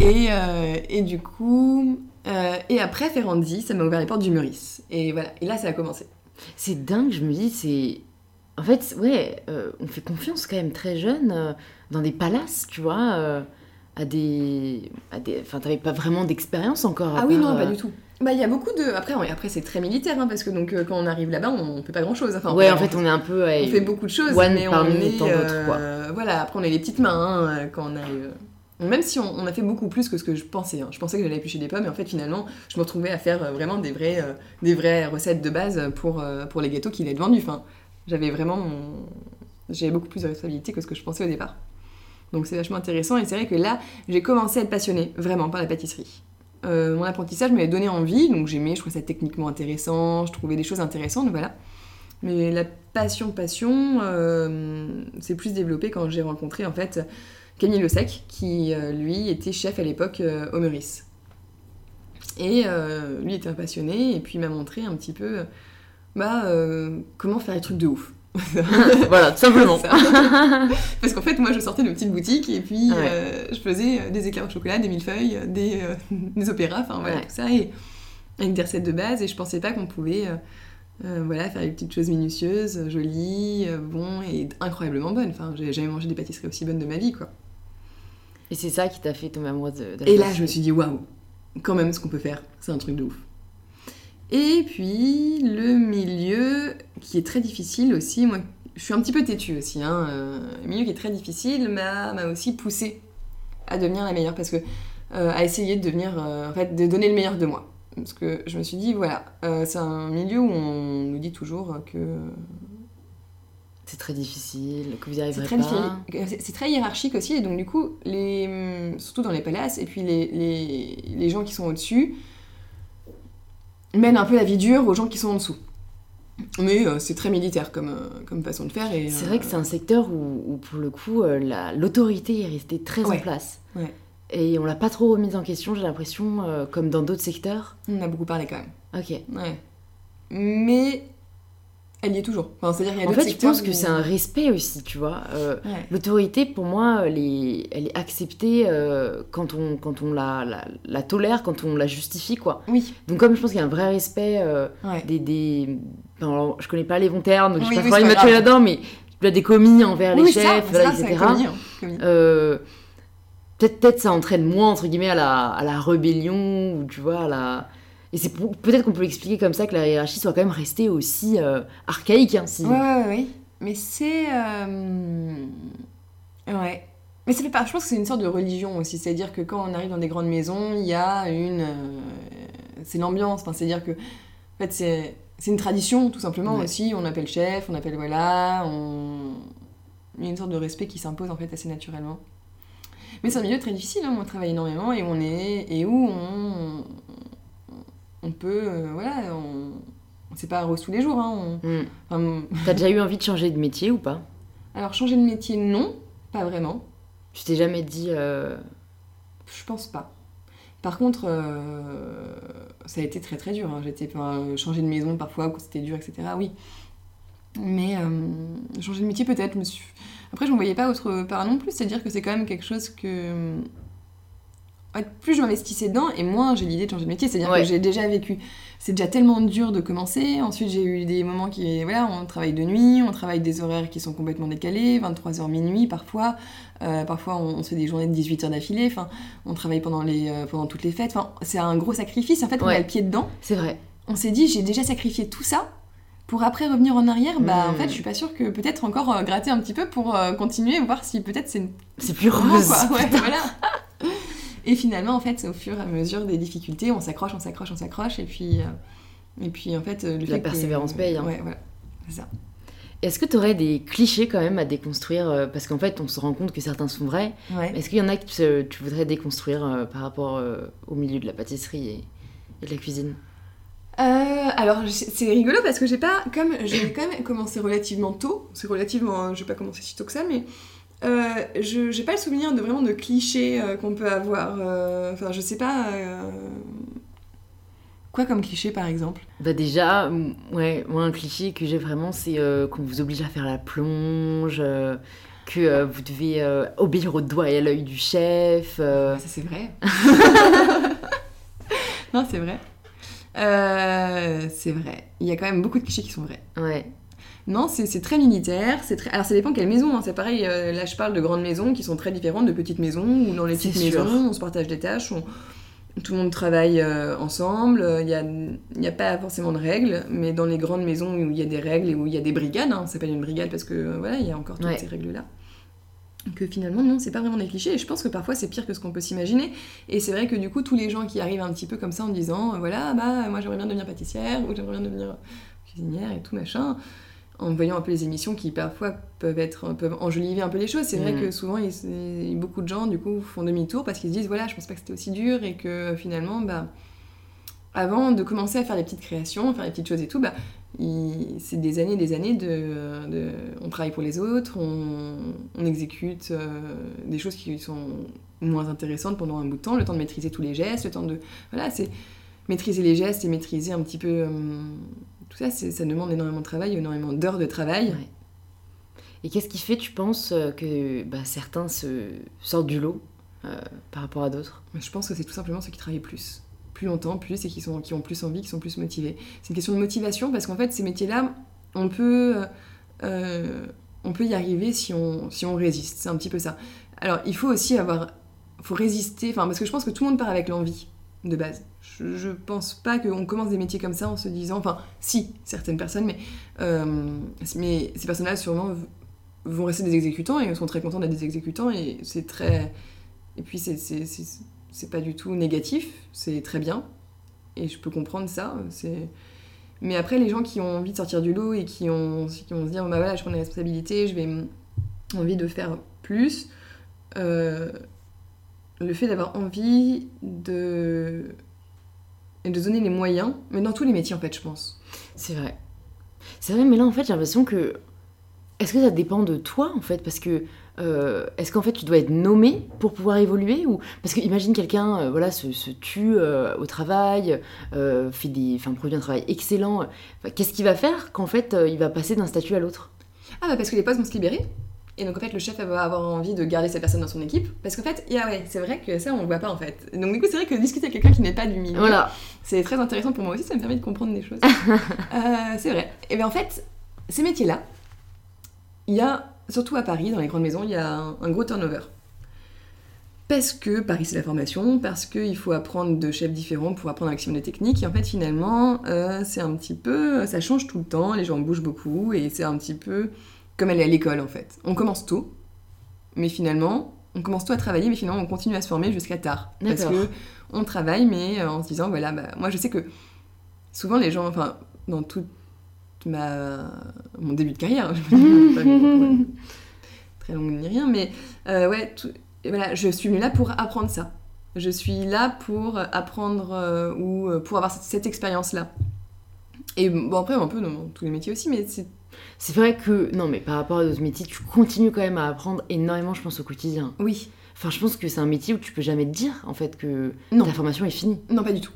B: Et, euh, et du coup, euh, et après Ferrandi, ça m'a ouvert les portes du Meurice. Et voilà, et là, ça a commencé.
A: C'est dingue, je me dis, c'est. En fait, ouais, euh, on fait confiance quand même très jeune euh, dans des palaces, tu vois, euh, à des. À des... Enfin, t'avais pas vraiment d'expérience encore. à
B: Ah oui,
A: part,
B: non, pas
A: euh,
B: du tout. Bah, il y a beaucoup de. Après, on- après c'est très militaire, hein, parce que donc, euh, quand on arrive là-bas, on, on fait pas grand-chose. Enfin,
A: Ouais, en fait, on est un peu.
B: On fait beaucoup de choses,
A: one
B: mais on est,
A: tant quoi.
B: euh, voilà, après on est les petites mains hein, euh, quand on arrive. Même si on, on a fait beaucoup plus que ce que je pensais. hein. Je pensais que j'allais éplucher des pommes, mais en fait finalement, je me retrouvais à faire vraiment des vraies, euh, des vraies recettes de base pour, euh, pour les gâteaux qu'il allait être vendus. Enfin, j'avais vraiment mon- J'avais beaucoup plus de responsabilité que ce que je pensais au départ. Donc c'est vachement intéressant et c'est vrai que là, j'ai commencé à être passionnée vraiment par la pâtisserie. Euh, mon apprentissage m'avait donné envie, donc j'aimais, je trouvais ça techniquement intéressant, je trouvais des choses intéressantes, voilà. Mais la passion, passion, euh, c'est plus développé quand j'ai rencontré en fait Camille Le Sec, qui euh, lui était chef à l'époque euh, au Meurice. Et lui était un passionné, et puis il m'a montré un petit peu bah, comment faire des trucs de ouf.
A: voilà, tout simplement.
B: Parce qu'en fait, moi, je sortais de petite boutique et puis
A: Ouais.
B: euh, je faisais euh, des éclairs au chocolat, des millefeuilles, euh, des, euh, des opéras, enfin voilà,
A: Ouais.
B: tout ça, et avec des recettes de base. Et je pensais pas qu'on pouvait euh, voilà, faire des petites choses minutieuses, jolies, bon et incroyablement bonnes. Enfin, j'ai jamais mangé des pâtisseries aussi bonnes de ma vie, quoi.
A: Et c'est ça qui t'a fait tomber amoureuse de, de la
B: Et là, je me suis dit, waouh, quand même, ce qu'on peut faire, c'est un truc de ouf. Et puis, le milieu qui est très difficile aussi, moi, je suis un petit peu têtue aussi, hein, euh, le milieu qui est très difficile m'a aussi poussée à devenir la meilleure, parce que, euh, à essayer de devenir, euh, en fait, de donner le meilleur de moi. Parce que je me suis dit, voilà, euh, c'est un milieu où on nous dit toujours que
A: C'est très difficile, que vous y arriverez
B: très,
A: pas.
B: C'est- très hiérarchique aussi, et donc du coup, les, surtout dans les palaces, et puis les, les, les gens qui sont au-dessus mènent un peu la vie dure aux gens qui sont en dessous. Mais euh, c'est très militaire comme, euh, comme façon de faire. et
A: C'est
B: euh,
A: vrai que c'est un secteur où, où, pour le coup, euh, la- l'autorité est restée très en place.
B: Ouais.
A: Et on l'a pas trop remise en question, j'ai l'impression, euh, comme dans d'autres secteurs.
B: On en a beaucoup parlé quand même.
A: Ok.
B: Ouais. Mais elle y est toujours. Enfin, C'est-à-dire qu'il y a
A: En fait, je pense que c'est un respect aussi, tu vois. Euh,
B: Ouais.
A: L'autorité, pour moi, elle est, elle est acceptée euh, quand on, quand on la, la, la tolère, quand on la justifie, quoi.
B: Oui,
A: Donc comme je pense qu'il y a un vrai respect euh,
B: ouais.
A: des... des... enfin, alors, je connais pas les bons termes, donc je
B: Oui,
A: vais pas
B: oui, pas
A: tuer
B: grave.
A: là-dedans, mais tu as des commis envers les
B: Oui, ça,
A: chefs, voilà,
B: ça, c'est
A: etc.
B: commis, hein, commis.
A: Peut-être peut-être ça entraîne moins entre guillemets à la, à la rébellion ou tu vois à la et c'est peut-être qu'on peut l'expliquer comme ça que la hiérarchie soit quand même restée aussi euh, archaïque hein, si
B: Ouais, ouais, ouais, ouais. Mais c'est. euh, Ouais. Mais ça fait pas. Je pense que c'est une sorte de religion aussi. C'est-à-dire que quand on arrive dans des grandes maisons, il y a une. euh, C'est l'ambiance. Enfin, c'est-à-dire que. En fait, c'est. C'est une tradition, tout simplement
A: Ouais.
B: aussi. On appelle chef, on appelle voilà. On... Il y a une sorte de respect qui s'impose en fait assez naturellement. Mais c'est un milieu très difficile. Hein. On travaille énormément et on est et où on on peut euh, voilà on c'est pas rose tous les jours. Hein.
A: Hmm.
B: Enfin,
A: t'as déjà eu envie de changer de métier ou pas?
B: Alors changer de métier, non, pas vraiment.
A: tu t'es jamais dit euh,
B: Je pense pas. Par contre, euh, ça a été très très dur. hein. J'étais enfin, changer de maison parfois quand c'était dur, etc. Oui. Mais changer de métier peut-être. je me suis- Après, je ne voyais pas autre part non plus. C'est-à-dire que c'est quand même quelque chose que plus je m'investissais dedans et moins j'ai l'idée de changer de métier. C'est-à-dire
A: Ouais.
B: que j'ai déjà vécu. C'est déjà tellement dur de commencer. Ensuite, j'ai eu des moments qui. Voilà, on travaille de nuit, on travaille des horaires qui sont complètement décalés, 23h minuit parfois. Euh, parfois, on, on se fait des journées de 18 heures d'affilée. Enfin, on travaille pendant, les, euh, pendant toutes les fêtes. Enfin, c'est un gros sacrifice. En fait, on
A: Ouais.
B: a le pied dedans.
A: C'est vrai.
B: On s'est dit, j'ai déjà sacrifié tout ça. Pour après revenir en arrière, bah en fait, je suis pas sûre que peut-être encore euh, gratter un petit peu pour euh, continuer, voir si peut-être c'est une
A: C'est plus rose.
B: quoi. Ouais, voilà. Et finalement, en fait, au fur et à mesure des difficultés, on s'accroche, on s'accroche, on s'accroche, et puis, euh, et puis en fait, euh, le
A: La
B: fait que-
A: persévérance paye, hein.
B: Ouais, voilà, c'est ça.
A: Est-ce que tu aurais des clichés quand même à déconstruire euh, Parce qu'en fait, on se rend compte que certains sont vrais.
B: Ouais.
A: Est-ce qu'il y en a que tu, tu voudrais déconstruire euh, par rapport euh, au milieu de la pâtisserie et, et de la cuisine?
B: Euh, alors c'est rigolo parce que j'ai pas, comme j'ai quand même commencé relativement tôt, c'est relativement, j'ai pas commencé si tôt que ça, mais euh, je j'ai pas le souvenir de vraiment de clichés euh, qu'on peut avoir. euh, Enfin, je sais pas. Quoi comme cliché par exemple?
A: Bah déjà, ouais, moi un cliché que j'ai vraiment, c'est qu'on vous oblige à faire la plonge, que vous devez obéir au doigt et à l'œil du chef. euh.
B: Ça, c'est vrai. non, c'est vrai. C'est vrai. Il y a quand même beaucoup de clichés qui sont vrais.
A: Ouais,
B: Non, c'est très militaire. C'est très... Alors, ça dépend quelle maison. hein. C'est pareil, euh, là, je parle de grandes maisons qui sont très différentes de petites maisons, où dans les petites
A: sûr.
B: maisons, on se partage des tâches, on- tout le monde travaille euh, ensemble. Euh, Il n'y a, il y a pas forcément de règles, mais dans les grandes maisons où il y a des règles et où il y a des brigades, hein, ça s'appelle une brigade parce que voilà, il y a encore toutes
A: Ouais.
B: ces règles-là. Que finalement, non, c'est pas vraiment des clichés. Et je pense que parfois, c'est pire que ce qu'on peut s'imaginer. Et c'est vrai que du coup, tous les gens qui arrivent un petit peu comme ça en disant, voilà, bah, moi j'aimerais bien devenir pâtissière, ou j'aimerais bien devenir cuisinière et tout machin, en voyant un peu les émissions qui parfois peuvent être peuvent enjoliver un peu les choses. C'est vrai
A: Mm.
B: que souvent, ils- beaucoup de gens du coup font demi-tour parce qu'ils se disent, voilà, je pense pas que c'était aussi dur et que finalement, bah, avant de commencer à faire les petites créations, faire les petites choses et tout, bah, c'est des années et des années de, de- On travaille pour les autres, on, on exécute euh, des choses qui sont moins intéressantes pendant un bout de temps, le temps de maîtriser tous les gestes, le temps de... Voilà, c'est maîtriser les gestes et maîtriser un petit peu... hum, tout ça, ça demande énormément de travail, énormément d'heures de travail.
A: ouais. Et qu'est-ce qui fait, tu penses, euh, que bah, certains se sortent du lot euh, par rapport à d'autres?
B: Mais Je pense que c'est tout simplement ceux qui travaillent plus. Plus longtemps, plus, et qui, sont, qui ont plus envie, qui sont plus motivés. C'est une question de motivation parce qu'en fait, ces métiers-là, on peut, euh, on peut y arriver si on, si on résiste. C'est un petit peu ça. Alors, il faut aussi avoir. faut résister, enfin, parce que je pense que tout le monde part avec l'envie de base. Je, pense pas qu'on commence des métiers comme ça en se disant. Enfin, si, certaines personnes, mais, euh, ces personnes-là, sûrement, vont rester des exécutants et sont très contents d'être des exécutants et c'est très. Et puis, c'est- pas du tout négatif, c'est très bien. Et je peux comprendre ça. Mais après, les gens qui ont envie de sortir du lot et qui ont, vont se dire, bah voilà, je prends des responsabilités, je vais envie de faire plus, euh, le fait d'avoir envie de... et de donner les moyens, mais dans tous les métiers en fait, je pense.
A: C'est vrai. C'est vrai, mais là, en fait, j'ai l'impression que. Est-ce que ça dépend de toi, en fait? Parce que. euh, Est-ce qu'en fait, tu dois être nommé pour pouvoir évoluer ou... Parce que imagine quelqu'un euh, voilà, se, se tue euh, au travail, fait des, enfin, produit un travail excellent. Qu'est-ce qu'il va faire qu'en fait, il va passer d'un statut à l'autre?
B: Ah bah parce que les postes vont se libérer. Et donc en fait le chef va avoir envie de garder cette personne dans son équipe. Parce qu'en fait, yeah, ouais, c'est vrai que ça on le voit pas en fait. Donc du coup c'est vrai que discuter avec quelqu'un qui n'est pas du milieu,
A: Voilà.
B: c'est très intéressant pour moi aussi, ça me permet de comprendre des choses. Euh, c'est vrai. Et bien en fait, ces métiers-là, il y a, surtout à Paris, dans les grandes maisons, il y a un, un gros turnover. Parce que Paris c'est la formation, parce qu'il faut apprendre de chefs différents pour apprendre un maximum de techniques, et en fait finalement euh, c'est un petit peu, ça change tout le temps, les gens bougent beaucoup, et c'est un petit peu comme aller à l'école en fait. On commence tôt, mais finalement on commence tôt à travailler, mais finalement on continue à se former jusqu'à tard. Parce que on travaille, mais euh, en se disant voilà, bah, moi je sais que souvent les gens, enfin dans toute ma mon début de carrière, je veux dire, pas une- très longue ni rien, mais euh, ouais, tout- voilà, je suis venue là pour apprendre ça. Je suis là pour apprendre euh, ou pour avoir cette, cette expérience-là. Et bon, après, un peu dans tous les métiers aussi, mais c'est.
A: C'est vrai que, non, mais par rapport à d'autres métiers, tu continues quand même à apprendre énormément, je pense, au quotidien.
B: Oui.
A: Enfin, je pense que c'est un métier où tu peux jamais te dire, en fait, que
B: Non.
A: ta formation est finie.
B: Non, pas du tout.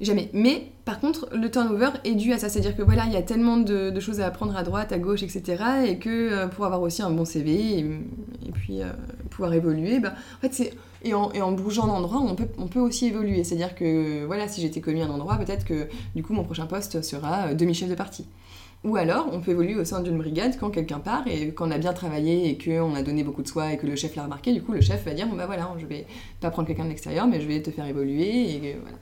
B: Jamais. Mais par contre, le turnover est dû à ça. C'est-à-dire que voilà, il y a tellement de, de choses à apprendre à droite, à gauche, etc. Et que euh, pour avoir aussi un bon CV, et, et puis euh, pouvoir évoluer. Bah, en fait, c'est et en, et en bougeant d'endroit, on peut, on peut aussi évoluer. C'est-à-dire que voilà, si j'étais commis à un endroit, peut-être que du coup mon prochain poste sera euh, demi-chef de parti. Ou alors, on peut évoluer au sein d'une brigade quand quelqu'un part et qu'on a bien travaillé et qu'on a donné beaucoup de soi et que le chef l'a remarqué. Du coup, le chef va dire bon bah voilà, je vais pas prendre quelqu'un de l'extérieur, mais je vais te faire évoluer et voilà.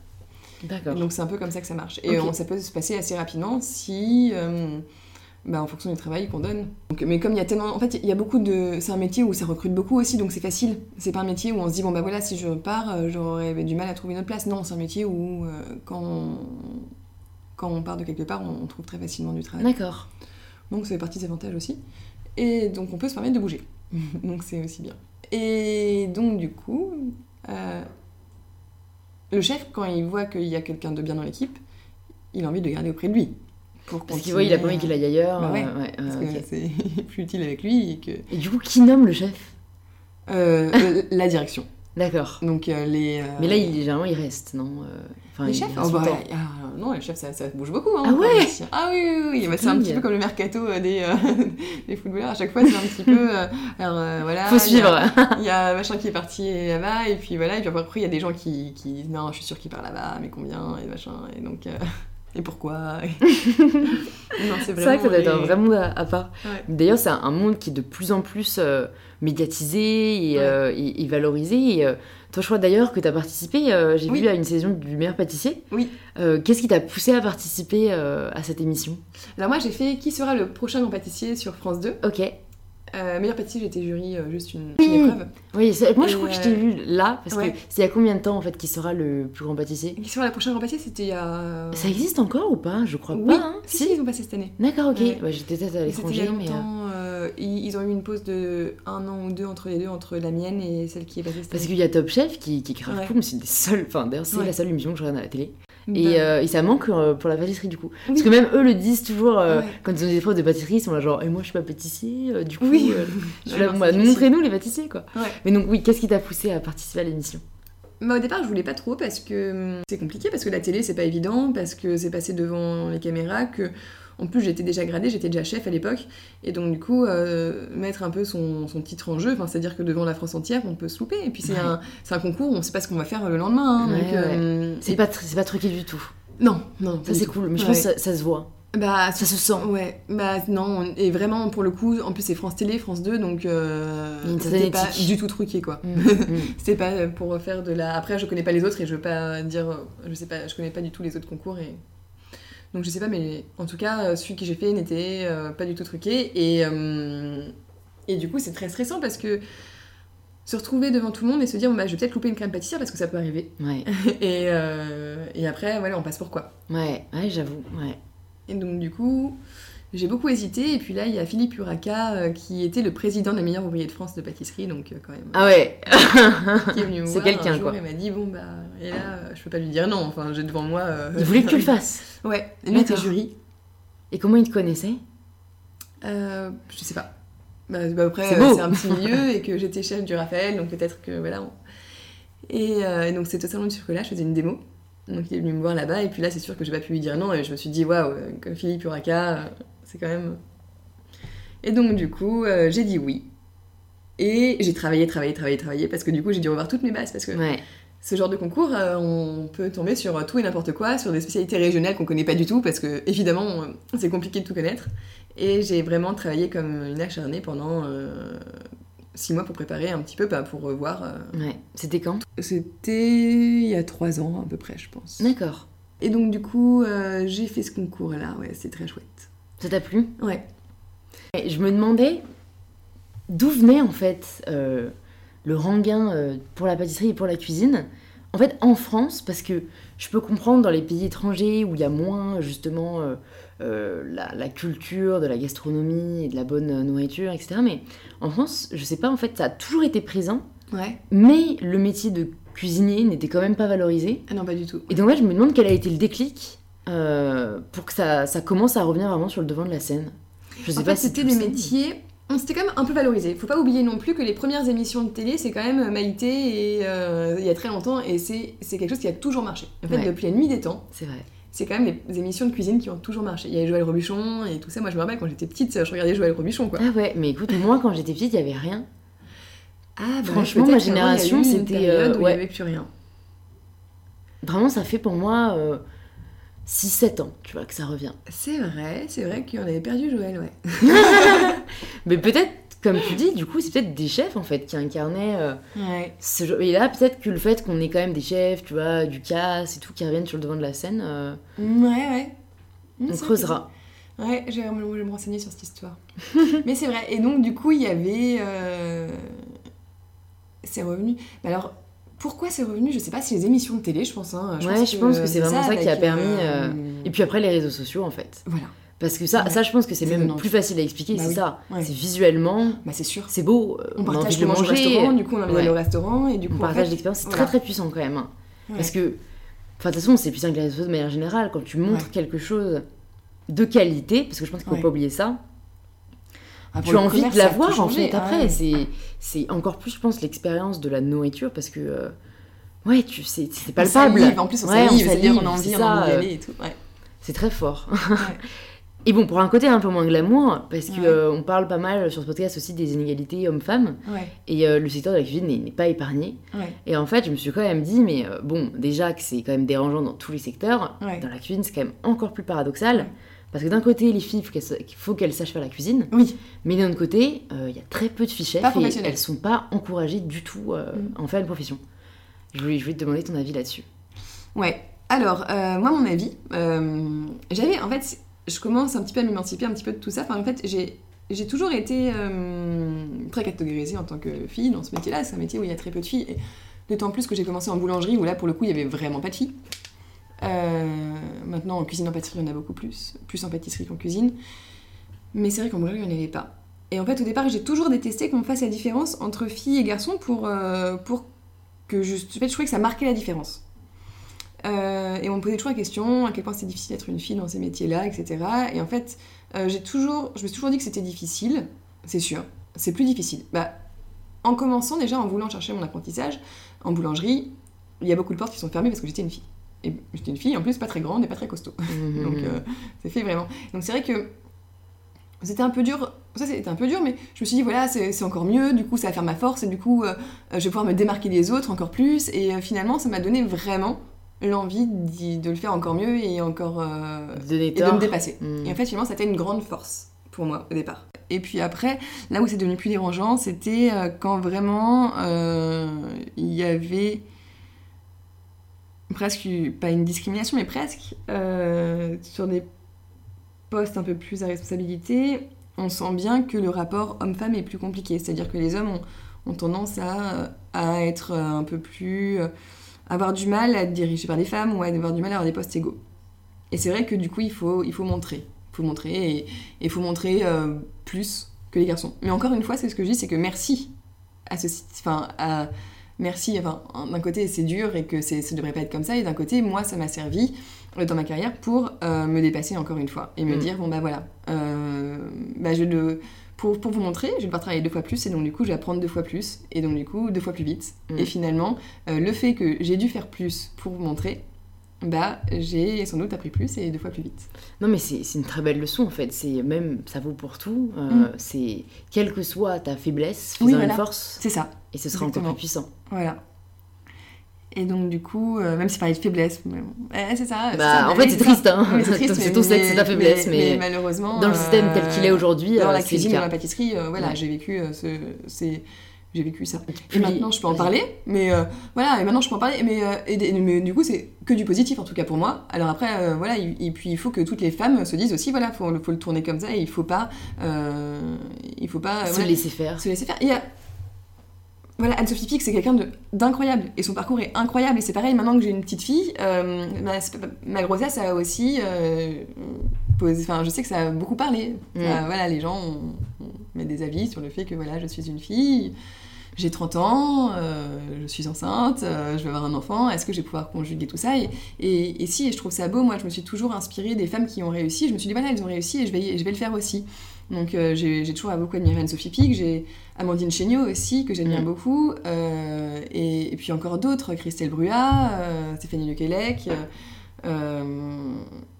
A: D'accord.
B: Donc c'est un peu comme ça que ça marche. Et on- ça peut se passer assez rapidement si, euh, bah, en fonction du travail qu'on donne. Donc, mais comme il y a tellement, en fait, il y a beaucoup de, c'est un métier où ça recrute beaucoup aussi, donc c'est facile. C'est pas un métier où on se dit bon bah voilà, si je pars, euh, j'aurais du mal à trouver une autre place. Non, c'est un métier où euh, quand on, quand on part de quelque part, on, on trouve très facilement du travail.
A: D'accord.
B: Donc ça fait partie des avantages aussi. Et donc on peut se permettre de bouger. donc c'est aussi bien. Et donc du coup, euh, le chef, quand il voit qu'il y a quelqu'un de bien dans l'équipe, il a envie de le garder auprès de lui. Pour
A: Parce qu'il voit, il a pas envie qu'il aille ailleurs.
B: Bah ouais,
A: euh, ouais,
B: Parce
A: euh,
B: que
A: ok.
B: c'est plus utile avec lui et que...
A: Et du coup, qui nomme le chef?
B: Euh, euh, la direction.
A: D'accord.
B: Donc euh, les... euh,
A: Mais là, il, généralement, il reste, non Euh, enfin,
B: les
A: il
B: chefs
A: reste
B: oh, bah, ah, Non, les chefs, ça, ça bouge beaucoup. Hein,
A: Ah ouais.
B: Ah oui, oui, oui. Bah, c'est un petit peu comme le mercato des, euh, des footballeurs. À chaque fois, c'est un petit peu... alors, voilà,
A: Faut
B: il
A: suivre.
B: Il y a machin qui est parti là-bas, et puis voilà, et puis après il y a des gens qui, qui disent non, je suis sûre qu'il part là-bas, mais combien, et machin, et donc. Et pourquoi et-
A: C'est vrai que ça doit être un vrai monde à, à part.
B: Ouais.
A: D'ailleurs, c'est un, monde qui est de plus en plus euh, médiatisé et,
B: Ouais.
A: euh, et- et valorisé. Euh, toi, je crois d'ailleurs que tu as participé, euh, j'ai
B: Oui.
A: vu, à une saison du meilleur pâtissier.
B: Oui.
A: Qu'est-ce qui t'a poussé à participer à cette émission?
B: Alors moi j'ai fait Qui sera le prochain grand pâtissier? sur France 2
A: Ok.
B: Euh, Meilleur pâtissier, j'étais jury, euh, juste une, épreuve.
A: Oui, moi, je crois que je t'ai vu là, parce
B: ouais.
A: que c'est il y a combien de temps, en fait, qui sera le plus grand pâtissier
B: Qui sera le prochain grand pâtissier C'était il y a.
A: Ça existe encore ou pas? Je crois
B: Oui,
A: pas. hein.
B: si, si, ils ont passé cette année.
A: D'accord, ok.
B: Ouais.
A: Bah, J'étais peut-être à l'étranger, mais. euh,
B: euh, ils, ils ont eu une pause de un an ou deux entre les deux, entre la mienne et celle qui est passée cette
A: Parce
B: année.
A: qu'il y a Top Chef qui, qui est grave
B: Ouais.
A: cool, mais c'est des seules. Enfin, d'ailleurs, c'est la seule émission que je regarde à la télé.
B: Bah,
A: Et, euh, et ça manque euh, pour la pâtisserie du coup. Parce que même eux le disent toujours euh,
B: Ouais.
A: quand ils ont des épreuves de pâtisserie, ils sont là genre, et moi je suis pas pâtissier, du coup,
B: Oui.
A: bah, montrez-nous les pâtissiers quoi.
B: Ouais.
A: Mais donc, oui, qu'est-ce qui t'a poussé à participer à l'émission?
B: Bah, au départ, je voulais pas trop parce que hum, c'est compliqué, parce que la télé, c'est pas évident, parce que c'est passé devant les caméras, que en plus j'étais déjà gradée, j'étais déjà chef à l'époque, et donc du coup, euh, mettre un peu son, son titre en jeu, c'est-à-dire que devant la France entière, on peut se louper, et puis c'est
A: Ouais.
B: un, c'est un concours, on sait pas ce qu'on va faire le lendemain, hein,
A: Ouais,
B: euh,
A: C'est
B: et-
A: pas, tr- c'est pas truqué du tout.
B: Non, non,
A: Ça c'est cool, mais je pense que ça, ça se voit.
B: Bah,
A: Ça se sent.
B: Ouais, bah non, on- et vraiment pour le coup, en plus c'est France Télé, France 2, donc euh, c'était pas du tout truqué quoi.
A: Mm, mm.
B: C'était pas pour faire de la. Après, je connais pas les autres et je veux pas dire. Je sais pas, je connais pas du tout les autres concours et. Donc je sais pas, mais en tout cas, celui que j'ai fait n'était euh, pas du tout truqué et. euh, Et du coup, c'est très stressant parce que se retrouver devant tout le monde et se dire, bah, je vais peut-être louper une crème pâtissière parce que ça peut arriver.
A: Ouais,
B: Et, euh, et après, voilà, on passe pour quoi.
A: ouais, ouais, j'avoue. Ouais.
B: Et donc, du coup, j'ai beaucoup hésité. Et puis là, il y a Philippe Uraka euh, qui était le président de la meilleure ouvrier de France de pâtisserie, donc euh, quand même.
A: Ah ouais,
B: qui est venu me
A: C'est quelqu'un, quoi.
B: et m'a dit bon bah et là euh, je peux pas lui dire non enfin j'ai devant moi
A: il voulait que tu le fasses.
B: ouais et lui était jury
A: Et comment il te connaissait?
B: Euh, je sais pas bah, bah, après
A: C'est
B: c'est un petit milieu et que j'étais chef du Raphaël donc peut-être que voilà on- et, et donc c'était au salon du chocolat je faisais une démo donc il est venu me voir là-bas et puis là c'est sûr que j'ai pas pu lui dire non et je me suis dit waouh comme Philippe Uraka c'est quand même et donc du coup euh, j'ai dit oui et j'ai travaillé, travaillé, travaillé, travaillé, parce que du coup j'ai dû revoir toutes mes bases, parce que
A: Ouais,
B: Ce genre de concours, euh, on peut tomber sur tout et n'importe quoi, sur des spécialités régionales qu'on connaît pas du tout, parce que évidemment euh, c'est compliqué de tout connaître. Et j'ai vraiment travaillé comme une acharnée pendant euh, six mois pour préparer un petit peu, bah, pour revoir. euh.
A: ouais. C'était quand?
B: C'était il y a trois ans à peu près, je pense.
A: D'accord.
B: Et donc du coup, euh, j'ai fait ce concours-là, ouais, c'est très chouette.
A: Ça t'a plu?
B: Ouais.
A: Et je me demandais d'où venait en fait euh, le rengain euh, pour la pâtisserie et pour la cuisine. En fait, en France, parce que je peux comprendre dans les pays étrangers où il y a moins justement euh, la, la culture de la gastronomie et de la bonne nourriture, etc. Mais en France, je sais pas, en fait, ça a toujours été présent,
B: Ouais.
A: mais le métier de cuisinier n'était quand même pas valorisé.
B: Ah non, pas du tout.
A: Et donc là, je me demande quel a été le déclic euh, pour que ça, ça commence à revenir vraiment sur le devant de la scène. Je sais
B: En
A: pas
B: fait,
A: si
B: c'était des
A: sais.
B: métiers. on s'était quand même un peu valorisé. Faut pas oublier non plus que les premières émissions de télé, c'est quand même Maïté et euh, il y a très longtemps et c'est quelque chose qui a toujours marché. En fait,
A: Ouais.
B: depuis la nuit des temps,
A: C'est vrai.
B: c'est quand même les, émissions de cuisine qui ont toujours marché. Il y avait Joël Robuchon et tout ça. Moi, je me rappelle quand j'étais petite, je regardais Joël Robuchon quoi.
A: Ah ouais, mais écoute, moi quand j'étais petite, il y avait rien.
B: Ah, bah,
A: Franchement, ma génération, c'était, euh,
B: il n'y avait plus rien.
A: Vraiment, ça fait pour moi euh, 6-7 ans, tu vois, que ça revient.
B: C'est vrai, c'est vrai qu'on avait perdu Joël, ouais.
A: Mais peut-être, comme tu dis, du coup, c'est peut-être des chefs en fait qui incarnaient euh,
B: Ouais.
A: ce. Et là, peut-être que le fait qu'on ait quand même des chefs, tu vois, du casse et tout, qui reviennent sur le devant de la scène, euh,
B: Ouais, ouais. Mmh,
A: on creusera.
B: Ouais, je vais me renseigner sur cette histoire. Mais c'est vrai. Et donc, du coup, il y avait. euh, C'est revenu. Mais alors, pourquoi c'est revenu? Je sais pas si les émissions de télé, je pense. hein.
A: Ouais, je pense que c'est vraiment ça qui a permis,
B: euh,
A: Et puis après, les réseaux sociaux en fait.
B: Voilà.
A: Parce que ça,
B: Ouais.
A: ça je pense que c'est
B: C'est
A: même plus facile à expliquer,
B: Bah
A: c'est
B: oui.
A: ça.
B: Ouais.
A: C'est visuellement,
B: Bah, c'est sûr.
A: c'est beau, euh,
B: On
A: a envie
B: partage
A: de
B: manger au restaurant, du coup, on a envie d'aller au restaurant. Et du coup,
A: on
B: en
A: partage
B: fait,
A: l'expérience, c'est
B: voilà.
A: très très puissant quand même. Parce que, enfin, de toute façon, c'est puissant que les réseaux sociaux de manière générale. Quand tu montres quelque chose de qualité, parce que je pense qu'il ne faut pas oublier ça,
B: Ah,
A: tu as envie
B: commerce,
A: de la voir en fait
B: Ah,
A: après.
B: ouais.
A: C'est, encore plus, je pense, l'expérience de la nourriture parce que, euh, ouais, tu c'est, c'est palpable.
B: salive, En plus, on
A: Ouais, on
B: salive, a envie, on a envie
A: ça, euh,
B: et tout. Ouais.
A: C'est très fort. Et bon, pour un côté un peu moins glamour, parce
B: Ouais.
A: euh, on parle pas mal sur ce podcast aussi des inégalités hommes-femmes,
B: Ouais.
A: et euh, le secteur de la cuisine n'est, pas épargné.
B: Ouais.
A: Et en fait, je me suis quand même dit, mais bon, déjà que c'est quand même dérangeant dans tous les secteurs, dans la cuisine, c'est quand même encore plus paradoxal. Parce que d'un côté, les filles, il faut qu'elles, sachent faire la cuisine,
B: Oui.
A: mais d'un autre côté, euh, il y a très peu de filles chefs et elles sont pas encouragées du tout euh,
B: Mm.
A: à en faire une profession. Je voulais, je voulais te demander ton avis là-dessus.
B: Ouais. Alors, euh, moi, mon avis, euh, j'avais, en fait, je commence un petit peu à m'émanciper un petit peu de tout ça. Enfin, en fait, j'ai, j'ai toujours été euh, très catégorisée en tant que fille dans ce métier-là. C'est un métier où il y a très peu de filles. Et d'autant plus que j'ai commencé en boulangerie où là, pour le coup, il y avait vraiment pas de filles. Euh, maintenant, en cuisine, en pâtisserie, il y en a beaucoup plus. Plus en pâtisserie qu'en cuisine. Mais c'est vrai qu'en boulangerie, il n'y en avait pas. Et en fait, au départ, j'ai toujours détesté qu'on fasse la différence entre filles et garçons pour, euh, pour que je, en fait, je trouvais que ça marquait la différence. Euh, et on me posait toujours la question à quel point c'est difficile d'être une fille dans ces métiers-là, etc. Et en fait, toujours, je me suis toujours dit que c'était difficile, c'est sûr. C'est plus difficile. Bah, en commençant déjà, en voulant chercher mon apprentissage, en boulangerie, il y a beaucoup de portes qui sont fermées parce que j'étais une fille. Et j'étais une fille, en plus, pas très grande et pas très costaud. Donc, euh, ça fait vraiment. Donc, c'est vrai que c'était un peu dur. Ça, c'était un peu dur, mais je me suis dit, voilà, c'est encore mieux. Du coup, ça va faire ma force. Et du coup, euh, je vais pouvoir me démarquer des autres encore plus. Et euh, finalement, ça m'a donné vraiment l'envie de le faire encore mieux et encore. euh,
A: Donner
B: et de me dépasser.
A: Mm.
B: Et en fait, finalement, ça a été une grande force pour moi au départ. Et puis après, là où c'est devenu plus dérangeant, c'était quand vraiment il y avait presque, pas une discrimination, mais presque, euh, sur des postes un peu plus à responsabilité, on sent bien que le rapport homme-femme est plus compliqué. C'est-à-dire que les hommes ont, tendance à, à être un peu plus. euh, avoir du mal à être dirigés par des femmes ou à avoir du mal à avoir des postes égaux. Et c'est vrai que du coup, il faut, il faut montrer. Il faut montrer et il faut montrer euh, plus que les garçons. Mais encore une fois, c'est ce que je dis, c'est que merci à ce site. Enfin, à, merci. Enfin, d'un côté, c'est dur et que c'est, ça devrait pas être comme ça. Et d'un côté, moi, ça m'a servi euh, dans ma carrière pour euh, me dépasser encore une fois et me
A: Mm.
B: dire bon bah voilà, euh, bah je le pour, pour vous montrer, je vais devoir travailler deux fois plus et donc du coup je vais apprendre deux fois plus et donc du coup deux fois plus vite.
A: Mm.
B: Et finalement, euh, le fait que j'ai dû faire plus pour vous montrer, bah j'ai sans doute appris plus et deux fois plus vite.
A: Non, mais c'est une très belle leçon en fait. C'est même, ça vaut pour tout. Euh,
B: Mm.
A: C'est quelle que soit ta faiblesse,
B: Oui,
A: fais-en
B: voilà.
A: une force
B: C'est ça,
A: et ce sera
B: Exactement.
A: encore plus puissant.
B: voilà. Et donc du coup, euh, même si parlait de faiblesse, mais bon, ouais, c'est ça.
A: Bah,
B: ça,
A: en fait,
B: oui,
A: c'est triste, hein.
B: Oui, c'est mais-
A: ton sexe, c'est ta faiblesse, mais
B: malheureusement,
A: Dans le système
B: euh,
A: tel qu'il est aujourd'hui,
B: dans
A: euh,
B: la cuisine, dans la pâtisserie, euh, voilà,
A: Ouais.
B: j'ai vécu euh, ce, c'est, j'ai vécu ça. Et
A: Puis-
B: maintenant, je peux en parler, mais euh, voilà, et maintenant je peux en parler, mais, euh, et, et- mais du coup, c'est que du positif en tout cas pour moi. Alors après, euh, voilà, et, et puis il faut que toutes les femmes se disent aussi, voilà, faut, faut le tourner comme ça, et il faut pas, euh, il faut pas,
A: Se
B: voilà,
A: laisser faire.
B: se laisser faire. Il y a- Voilà, Anne-Sophie Pic, c'est quelqu'un d'incroyable, et son parcours est incroyable, et c'est pareil, maintenant que j'ai une petite fille, euh, ma, ma grossesse a aussi euh, enfin, je sais que ça a beaucoup parlé.
A: Mm.
B: Ça, voilà, les gens ont, mis des avis sur le fait que, voilà, je suis une fille, j'ai 30 ans, euh, je suis enceinte, euh, je vais avoir un enfant, est-ce que je vais pouvoir conjuguer tout ça? Et, et, et si, et je trouve ça beau, moi je me suis toujours inspirée des femmes qui ont réussi, je me suis dit voilà, elles ont réussi et je vais, je vais le faire aussi. Donc euh, j'ai toujours beaucoup admiré Anne-Sophie Pic, j'ai Amandine Chéniaud aussi, que j'admire
A: Mm.
B: beaucoup, et, puis encore d'autres, Christelle Bruat, Stéphanie Lequelec,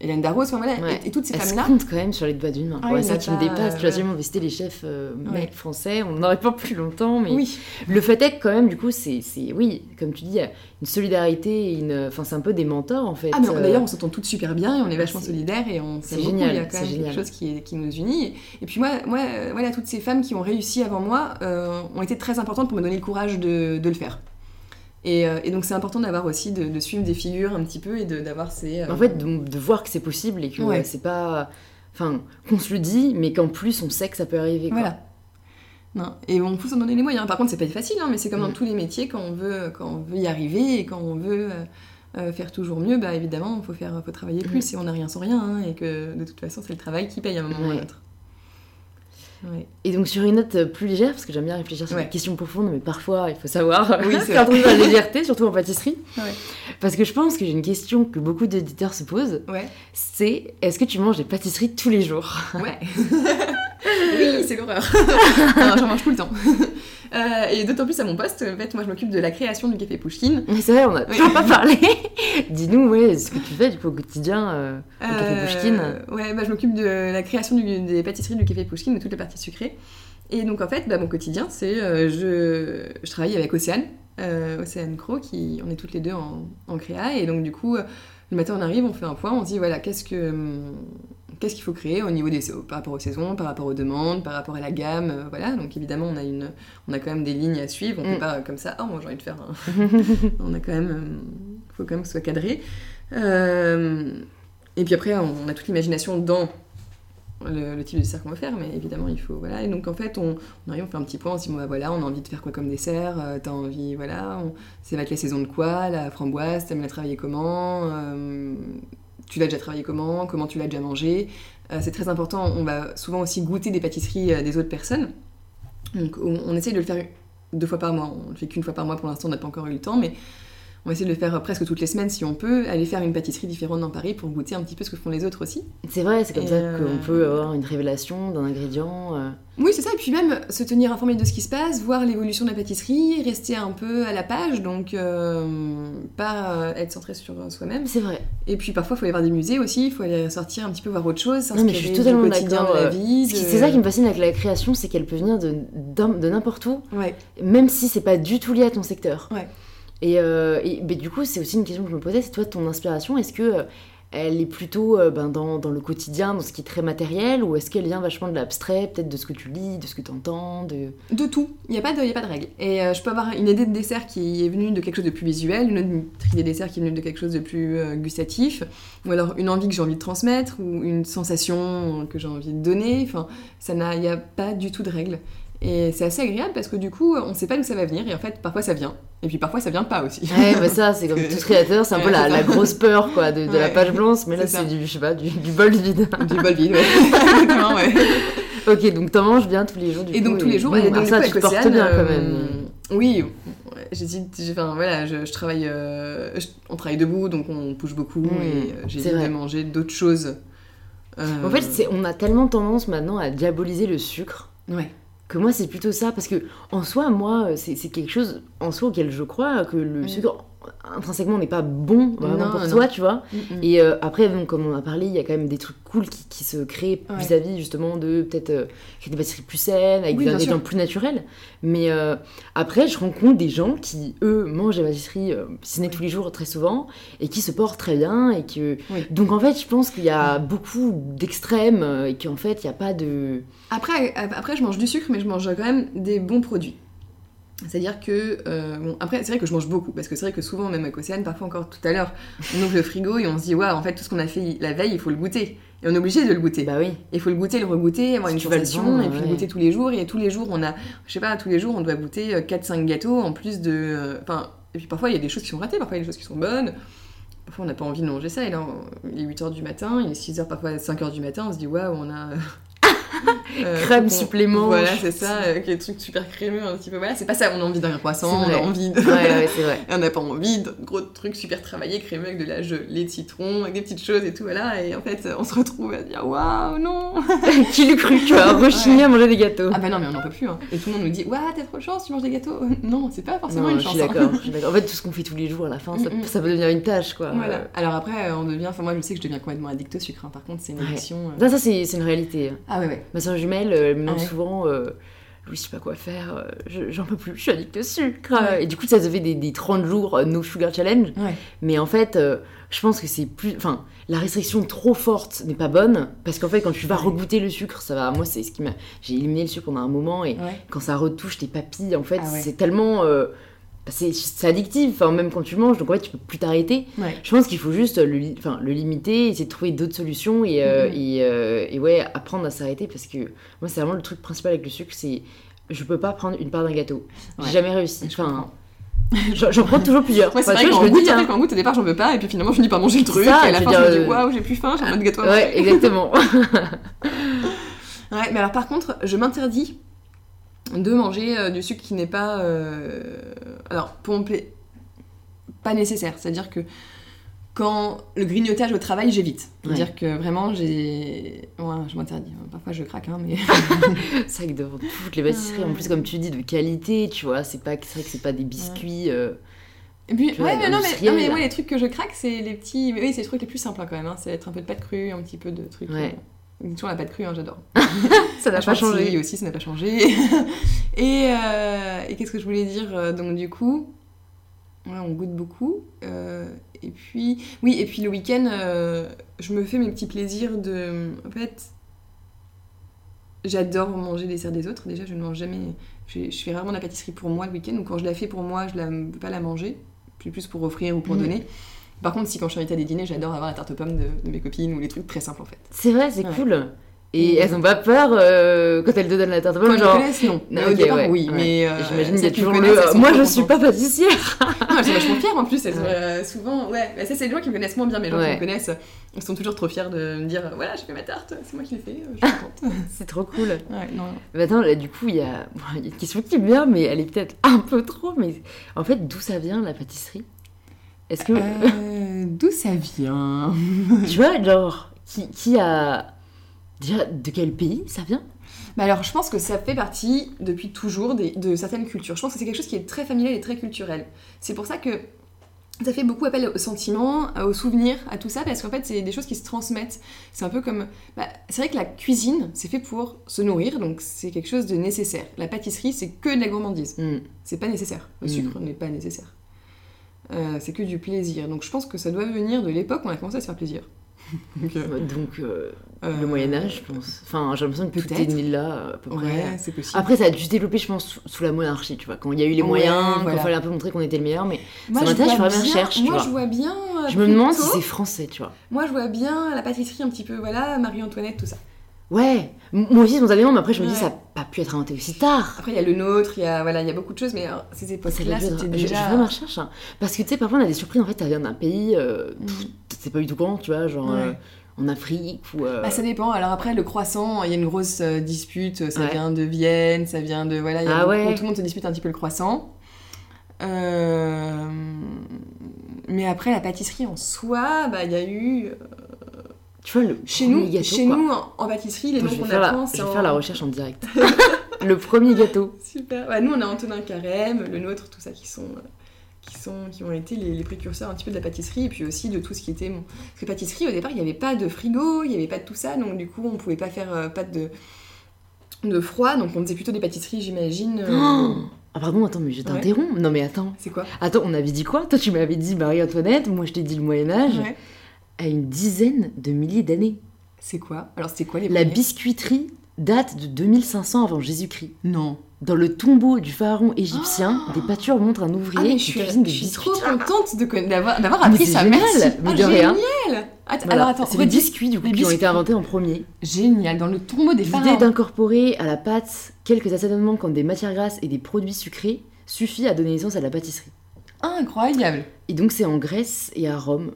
B: Hélène Darroze, enfin voilà,
A: Ouais.
B: et, et toutes ces femmes-là.
A: compte quand même sur les doigts d'une main.
B: Ah
A: Ouais, ça
B: mais
A: qui me
B: pas,
A: dépasse. Tu vois,
B: euh,
A: j'ai les chefs euh, mecs français, on n'aurait pas plus longtemps, mais
B: Oui,
A: le fait est que quand même, du coup, c'est, c'est- oui, comme tu dis, une solidarité, une, enfin, c'est un peu des mentors en fait.
B: Ah, mais
A: Euh,
B: d'ailleurs, on s'entend toutes super bien et on est vachement solidaires et on
A: c'est génial,
B: Il y a quand
A: c'est
B: même
A: génial.
B: quelque chose qui, est- qui nous unit. Et, puis moi, moi euh, voilà, toutes ces femmes qui ont réussi avant moi euh, ont été très importantes pour me donner le courage de, de le faire. Et, euh, et donc c'est important d'avoir aussi de, de suivre des figures un petit peu et d'avoir ces. euh,
A: En fait, de, de voir que c'est possible et que
B: Ouais.
A: euh, c'est pas. Enfin, qu'on se le dit, mais qu'en plus on sait que ça peut arriver. Quoi.
B: Voilà. Non. Et on faut s'en donner les moyens. Par contre, c'est pas facile, hein, mais c'est comme dans
A: Mm.
B: tous les métiers, quand on veut, quand on veut y arriver et quand on veut euh, faire toujours mieux, bah évidemment, il faut, faire, faut travailler plus et on n'a rien sans rien. hein, et que de toute façon, c'est le travail qui paye à un moment ou à un autre. Ouais.
A: Et donc sur une note euh, plus légère, parce que j'aime bien réfléchir sur
B: Ouais.
A: des questions profondes, mais parfois il faut savoir
B: Oui, vrai.
A: trouver la légèreté, surtout en pâtisserie.
B: Ouais.
A: Parce que je pense que j'ai une question que beaucoup d'éditeurs se posent, c'est est-ce que tu manges des pâtisseries tous les jours?
B: Ouais. oui, c'est l'horreur. j'en mange tout le temps. Euh, et d'autant plus à mon poste, en fait, moi je m'occupe de la création du café Pushkin.
A: Mais c'est vrai, on a
B: Oui.
A: toujours pas parlé. Dis-nous, ouais, ce que tu fais du coup au quotidien euh, au café
B: Euh,
A: Pushkin.
B: Ouais, bah, je m'occupe de la création du- des pâtisseries du café Pushkin, de toutes les parties sucrées. Et donc en fait, bah, mon quotidien, c'est euh, je, je travaille avec Océane, euh, Océane Crow, qui on est toutes les deux en, en créa. Et donc du coup, euh, le matin on arrive, on fait un point, on se dit voilà, qu'est-ce que hum, qu'est-ce qu'il faut créer au niveau des par rapport aux saisons, par rapport aux demandes, par rapport à la gamme, euh, voilà. Donc évidemment, on a une on a quand même des lignes à suivre. On
A: Mm.
B: peut pas euh, comme ça, oh moi j'ai envie de faire un on a quand même euh, faut quand même que ce soit cadré. Et puis après, on, a toute l'imagination dans le, le type de dessert qu'on veut faire, mais évidemment, il faut. Voilà. Et donc, en fait, on, on arrive, on fait un petit point, on se dit, bon, bah, voilà, on a envie de faire quoi comme dessert euh, T'as envie, voilà, on, ça va être la saison de quoi La framboise, t'aimes la travailler comment Euh, Tu l'as déjà travaillé comment Comment tu l'as déjà mangé Euh, C'est très important, on va souvent aussi goûter des pâtisseries euh, des autres personnes. Donc, on, on essaye de le faire deux fois par mois. On le fait qu'une fois par mois pour l'instant, on n'a pas encore eu le temps, mais on va essayer de le faire presque toutes les semaines si on peut, aller faire une pâtisserie différente dans Paris pour goûter un petit peu ce que font les autres aussi.
A: C'est vrai, c'est comme
B: Et
A: ça
B: euh,
A: qu'on peut avoir une révélation d'un ingrédient. euh.
B: Oui, c'est ça, et puis même se tenir informé de ce qui se passe, voir l'évolution de la pâtisserie, rester un peu à la page, donc euh, pas être centré sur soi-même.
A: C'est vrai.
B: Et puis parfois, il faut aller voir des musées aussi, il faut aller sortir un petit peu voir autre chose,
A: Non, mais je suis totalement
B: du quotidien de
A: d'accord,
B: la vie. De-
A: C'est ça qui me fascine avec la création, c'est qu'elle peut venir de, n'importe où,
B: Ouais,
A: même si c'est pas du tout lié à ton secteur.
B: Ouais.
A: Et, euh, du coup, c'est aussi une question que je me posais, c'est toi ton inspiration, est-ce que euh, elle est plutôt euh, ben, dans, dans le quotidien, dans ce qui est très matériel, ou est-ce qu'elle vient vachement de l'abstrait, peut-être de ce que tu lis, de ce que tu entends, de...
B: de tout, il n'y a, pas de- y a pas de règle. Et euh, je peux avoir une idée de dessert qui est venue de quelque chose de plus visuel, une autre idée de dessert qui est venue de quelque chose de plus gustatif, ou alors une envie que j'ai envie de transmettre, ou une sensation que j'ai envie de donner, enfin, il n'y a pas du tout de règle. Et c'est assez agréable parce que du coup, on ne sait pas d'où ça va venir, et en fait, parfois ça vient. Et puis parfois ça vient pas aussi.
A: Ouais, bah ça, c'est comme tout créateur, c'est un peu la, grosse peur, quoi, de, de la page blanche, mais là,
B: C'est
A: du, je sais pas, du, du bol vide.
B: du bol vide, ouais. Exactement, ouais.
A: ok, donc t'en manges bien tous les jours, du
B: Et
A: coup,
B: donc tous les jours,
A: bon,
B: et donc, du
A: ça,
B: coup,
A: tu portes bien, quand
B: euh,
A: même.
B: Oui, ouais, j'hésite, enfin voilà, je, je travaille, euh, je- on travaille debout, donc on bouge beaucoup,
A: Mm,
B: et euh,
A: vrai.
B: de manger d'autres choses. Euh,
A: En fait, on a tellement tendance maintenant à diaboliser le sucre
B: Ouais.
A: Que moi, c'est plutôt ça. Parce que, en soi, moi, c'est c'est quelque chose en soi auquel je crois que le
B: Mm.
A: Intrinsèquement, n'est pas bon vraiment
B: Non,
A: pour
B: non.
A: toi, tu vois.
B: Mm, mm.
A: Et euh, après, donc, comme on a parlé, il y a quand même des trucs cool qui, qui se créent
B: Ouais.
A: vis-à-vis justement de peut-être euh, créer des pâtisseries plus saines, avec
B: Oui,
A: des ingrédients
B: sûr.
A: plus naturels. Mais euh, après, je rencontre des gens qui, eux, mangent des pâtisseries, euh, si ce n'est tous les jours, très souvent, et qui se portent très bien. Et que...
B: Oui.
A: Donc en fait, je pense qu'il y a beaucoup d'extrêmes et qu'en fait, il n'y a pas de...
B: Après, après, je mange du sucre, mais je mange quand même des bons produits. C'est-à-dire que, euh, bon, après, c'est vrai que je mange beaucoup, parce que c'est vrai que souvent, même avec Océane, parfois encore tout à l'heure, on ouvre le frigo et on se dit, waouh, en fait, tout ce qu'on a fait la veille, il faut le goûter. Et on est obligé de le goûter.
A: Bah oui.
B: Il faut le goûter, le regoûter, avoir
A: Si
B: une sensation,
A: vendre,
B: et puis
A: ouais.
B: le goûter tous les jours. Et tous les jours, on a, je sais pas, tous les jours, on doit goûter euh, 4-5 gâteaux en plus de. euh, Enfin, et puis parfois, il y a des choses qui sont ratées, parfois, il y a des choses qui sont bonnes. Parfois, on n'a pas envie de manger ça. Et là, on- il est 8h du matin, il est 6h, parfois 5h du matin, on se dit, waouh, on a. Euh,
A: Crème supplément.
B: Voilà, c'est ça, euh, des trucs super crémeux, un petit peu. Voilà, c'est pas ça, on a envie d'un croissant, on a envie de.
A: Ouais, ouais, c'est vrai.
B: On n'a pas envie de gros trucs super travaillés, crémeux avec de la gelée de citron, avec des petites choses et tout, voilà. Et en fait, on se retrouve à dire waouh, non
A: Qui l'eût cru, tu vois, rechigner à manger des gâteaux.
B: Ah bah non, mais on n'en peut plus. Hein. Et tout le monde nous dit waouh, t'as trop de chance, tu manges des gâteaux. Non, c'est pas forcément
A: Non,
B: une
A: je
B: chance.
A: suis
B: hein.
A: je suis d'accord. En fait, tout ce qu'on fait tous les jours à la fin, ça,
B: Mm, mm.
A: ça peut devenir une tâche, quoi.
B: Voilà. Alors après, euh, on devient. Enfin, moi, je sais que je deviens complètement addict au sucre. hein. Par contre, c'est une
A: Ouais.
B: addiction. euh.
A: Non, ça, c'est c'est une réalité.
B: Ah ouais, ouais.
A: Ma soeur jumelle euh, me demande
B: ouais.
A: souvent euh, Louis, je sais pas quoi faire, euh, je- j'en peux plus, je suis addict au sucre.
B: Ouais.
A: Et du coup, ça se fait des, des 30 jours euh, no sugar challenge.
B: Ouais.
A: Mais en fait, euh, je pense que c'est plus. Enfin, la restriction trop forte n'est pas bonne. Parce qu'en fait, quand tu vas regoûter le sucre, ça va. Moi, c'est ce qui m'a. J'ai éliminé le sucre pendant un moment et
B: Ouais.
A: quand ça retouche tes papilles, en fait,
B: Ah ouais.
A: c'est tellement. Bah, c'est addictif, enfin, même quand tu manges, donc en fait, tu peux plus t'arrêter.
B: Ouais.
A: Je pense qu'il faut juste le, li- le limiter, essayer de trouver d'autres solutions et, euh,
B: Mhm.
A: et, euh, et ouais, apprendre à s'arrêter parce que moi, c'est vraiment le truc principal avec le sucre, c'est je peux pas prendre une part d'un gâteau. J'ai
B: Ouais.
A: jamais réussi.
B: Je
A: Enfin, j'en prends toujours plusieurs.
B: Ouais, c'est
A: Enfin,
B: vrai qu'en
A: je le
B: fait,
A: hein.
B: qu'en goût, au départ, j'en veux pas, et puis finalement, je finis par manger le truc,
A: ça,
B: et à la
A: je
B: fin, je me dis
A: euh,
B: waouh, j'ai plus faim, j'ai un autre gâteau à manger.
A: Ouais, exactement.
B: Ouais, mais alors par contre, je m'interdis de manger euh, du sucre qui n'est pas. euh, Alors, pla- pas nécessaire. C'est-à-dire que quand le grignotage au travail, j'évite. C'est-à-dire que vraiment, j'ai. Ouais, je m'interdis. Parfois, je craque, hein, mais.
A: c'est vrai que dans toutes les pâtisseries, en plus, comme tu dis, de qualité, tu vois, c'est pas, c'est vrai que c'est pas des biscuits. euh,
B: Et puis,
A: Tu vois,
B: ouais, mais non, mais, non, mais
A: là.
B: ouais, les trucs que je craque, c'est les petits. Mais oui, c'est les trucs les plus simples hein, quand même. Hein. C'est être un peu de pâte crue, un petit peu de trucs.
A: Ouais.
B: euh, Toujours la pâte crue, hein, j'adore.
A: Ça n'a pas changé.
B: aussi, ça n'a pas changé. et euh, et qu'est-ce que je voulais dire euh, Donc, du coup, on goûte beaucoup. euh, et puis, oui, et puis le week-end, euh, je me fais mes petits plaisirs de. En fait, j'adore manger les desserts des autres. Déjà, je ne mange jamais. Je, je fais rarement la pâtisserie pour moi le week-end. Donc, quand je la fais pour moi, je ne peux pas la manger. Plus plus pour offrir ou pour
A: Mhm.
B: donner. Par contre, si quand je suis invitée à des dîners, j'adore avoir la tarte aux pommes de, de mes copines ou les trucs très simples en fait.
A: C'est vrai, c'est
B: Ouais.
A: cool. Et elles ont pas peur euh, quand elles te donnent la tarte aux pommes, genre.
B: connaissent, non. Mais
A: Ok,
B: au départ,
A: ouais,
B: oui.
A: ouais.
B: Mais euh,
A: J'imagine qu'il y a toujours le.
B: sont
A: Moi, je suis
B: contentes.
A: pas pâtissière.
B: Ah, elles sont vachement fières en plus. Elles sont,
A: Ouais.
B: euh, souvent, ouais. Bah, ça, c'est les gens qui me connaissent moins bien, mais les gens qui me connaissent, ils sont toujours trop fiers de me dire euh, voilà, j'ai fait ma tarte, c'est moi qui l'ai fait, euh, je suis contente.
A: c'est trop cool.
B: ouais, non.
A: Mais attends, là, du coup, il y a... bon, y a une question qui me vient, mais elle est peut-être un peu trop. Mais en fait, d'où ça vient la pâtisserie? Est-ce que.
B: Euh, D'où ça vient
A: tu vois, genre, qui, qui a. Déjà, de quel pays ça vient?
B: Bah alors, je pense que ça fait partie depuis toujours des- de certaines cultures. Je pense que c'est quelque chose qui est très familial et très culturel. C'est pour ça que ça fait beaucoup appel aux sentiments, aux souvenirs, à tout ça, parce qu'en fait, c'est des choses qui se transmettent. C'est un peu comme. bah, c'est vrai que la cuisine, c'est fait pour se nourrir, donc c'est quelque chose de nécessaire. La pâtisserie, c'est que de la gourmandise.
A: Hmm.
B: C'est pas nécessaire. Le
A: Mm.
B: sucre n'est pas nécessaire. Euh, c'est que du plaisir. Donc je pense que ça doit venir de l'époque où on a commencé à se faire plaisir. Donc, euh,
A: Donc, euh,
B: euh,
A: le Moyen-Âge, je pense. Enfin, j'ai l'impression que tout est
B: peut-être.
A: né là, à peu près.
B: Ouais, c'est possible.
A: Après, ça a dû se développer, je pense, sous, sous la monarchie, tu vois, quand il y a eu les
B: Ouais,
A: moyens, quand
B: voilà.
A: il fallait un peu montrer qu'on était le meilleur, mais
B: Moi,
A: ça
B: je
A: m'intéresse,
B: vois
A: je ferais mes
B: bien-
A: recherches, tu
B: Moi,
A: vois.
B: je vois bien.
A: je me demande si c'est français, tu vois.
B: Moi, je vois bien la pâtisserie un petit peu, voilà, Marie-Antoinette, tout ça.
A: Ouais, moi aussi spontanément, mais après je me dis ça n'a pas pu être inventé aussi tard.
B: Après, il y a le nôtre, il y a, voilà, il y a beaucoup de choses, mais alors, ces époques-là, c'était
A: je, je
B: déjà.
A: ferai ma recherche. hein. Parce que tu sais, parfois on a des surprises, en fait, ça vient d'un pays, euh,
B: Mm.
A: c'est pas du tout quand, tu vois, genre
B: Ouais.
A: euh, en Afrique ou. euh,
B: Bah, ça dépend. Alors après, le croissant, il y a une grosse euh, dispute. Ça
A: Ouais.
B: vient de Vienne, ça vient de... Voilà, il y a
A: Ah
B: beaucoup-
A: ouais.
B: tout le monde se dispute un petit peu le croissant. Euh, Mais après, la pâtisserie en soi, bah, il y a eu...
A: tu vois, le
B: Chez nous,
A: gâteau,
B: chez
A: quoi.
B: nous en, en pâtisserie, les noms qu'on
A: je
B: c'est
A: vais
B: en...
A: faire la recherche en direct. le premier gâteau.
B: Super. Bah, nous, on a Antonin Carême, le nôtre, tout ça qui sont... euh, Qui, sont, qui ont été les, les précurseurs un petit peu de la pâtisserie et puis aussi de tout ce qui était bon. Parce que pâtisserie au départ il n'y avait pas de frigo, il n'y avait pas de tout ça donc du coup on pouvait pas faire euh, pas de, de froid donc on faisait plutôt des pâtisseries j'imagine. euh,
A: Oh ah pardon, attends, mais je t'interromps. Non mais attends.
B: C'est quoi?
A: Attends, on avait dit quoi? Toi tu m'avais dit Marie-Antoinette, moi je t'ai dit le Moyen-Âge,
B: Ouais.
A: À une dizaine de milliers d'années.
B: C'est quoi? Alors c'était quoi les
A: La
B: premiers?
A: biscuiterie date de 2500 avant Jésus-Christ.
B: Non.
A: Dans le tombeau du pharaon égyptien,
B: Ah
A: des pâtures montrent un
B: Ah
A: ouvrier
B: mais
A: qui
B: je suis,
A: cuisine des
B: je suis
A: biscuits.
B: trop contente de conna- d'avoir d'avoir
A: Mais
B: appris
A: c'est
B: ça.
A: génial,
B: Merci.
A: mais
B: Ah,
A: de rien.
B: génial.
A: Voilà.
B: Alors attends,
A: c'est les
B: redis.
A: biscuits du coup
B: les
A: qui ont été
B: biscuits.
A: inventés en premier.
B: Génial. Dans le tombeau des
A: L'idée
B: pharaons.
A: d'incorporer à la pâte quelques assaisonnements comme des matières grasses et des produits sucrés suffit à donner naissance à la pâtisserie.
B: Incroyable.
A: Et donc c'est en Grèce et à Rome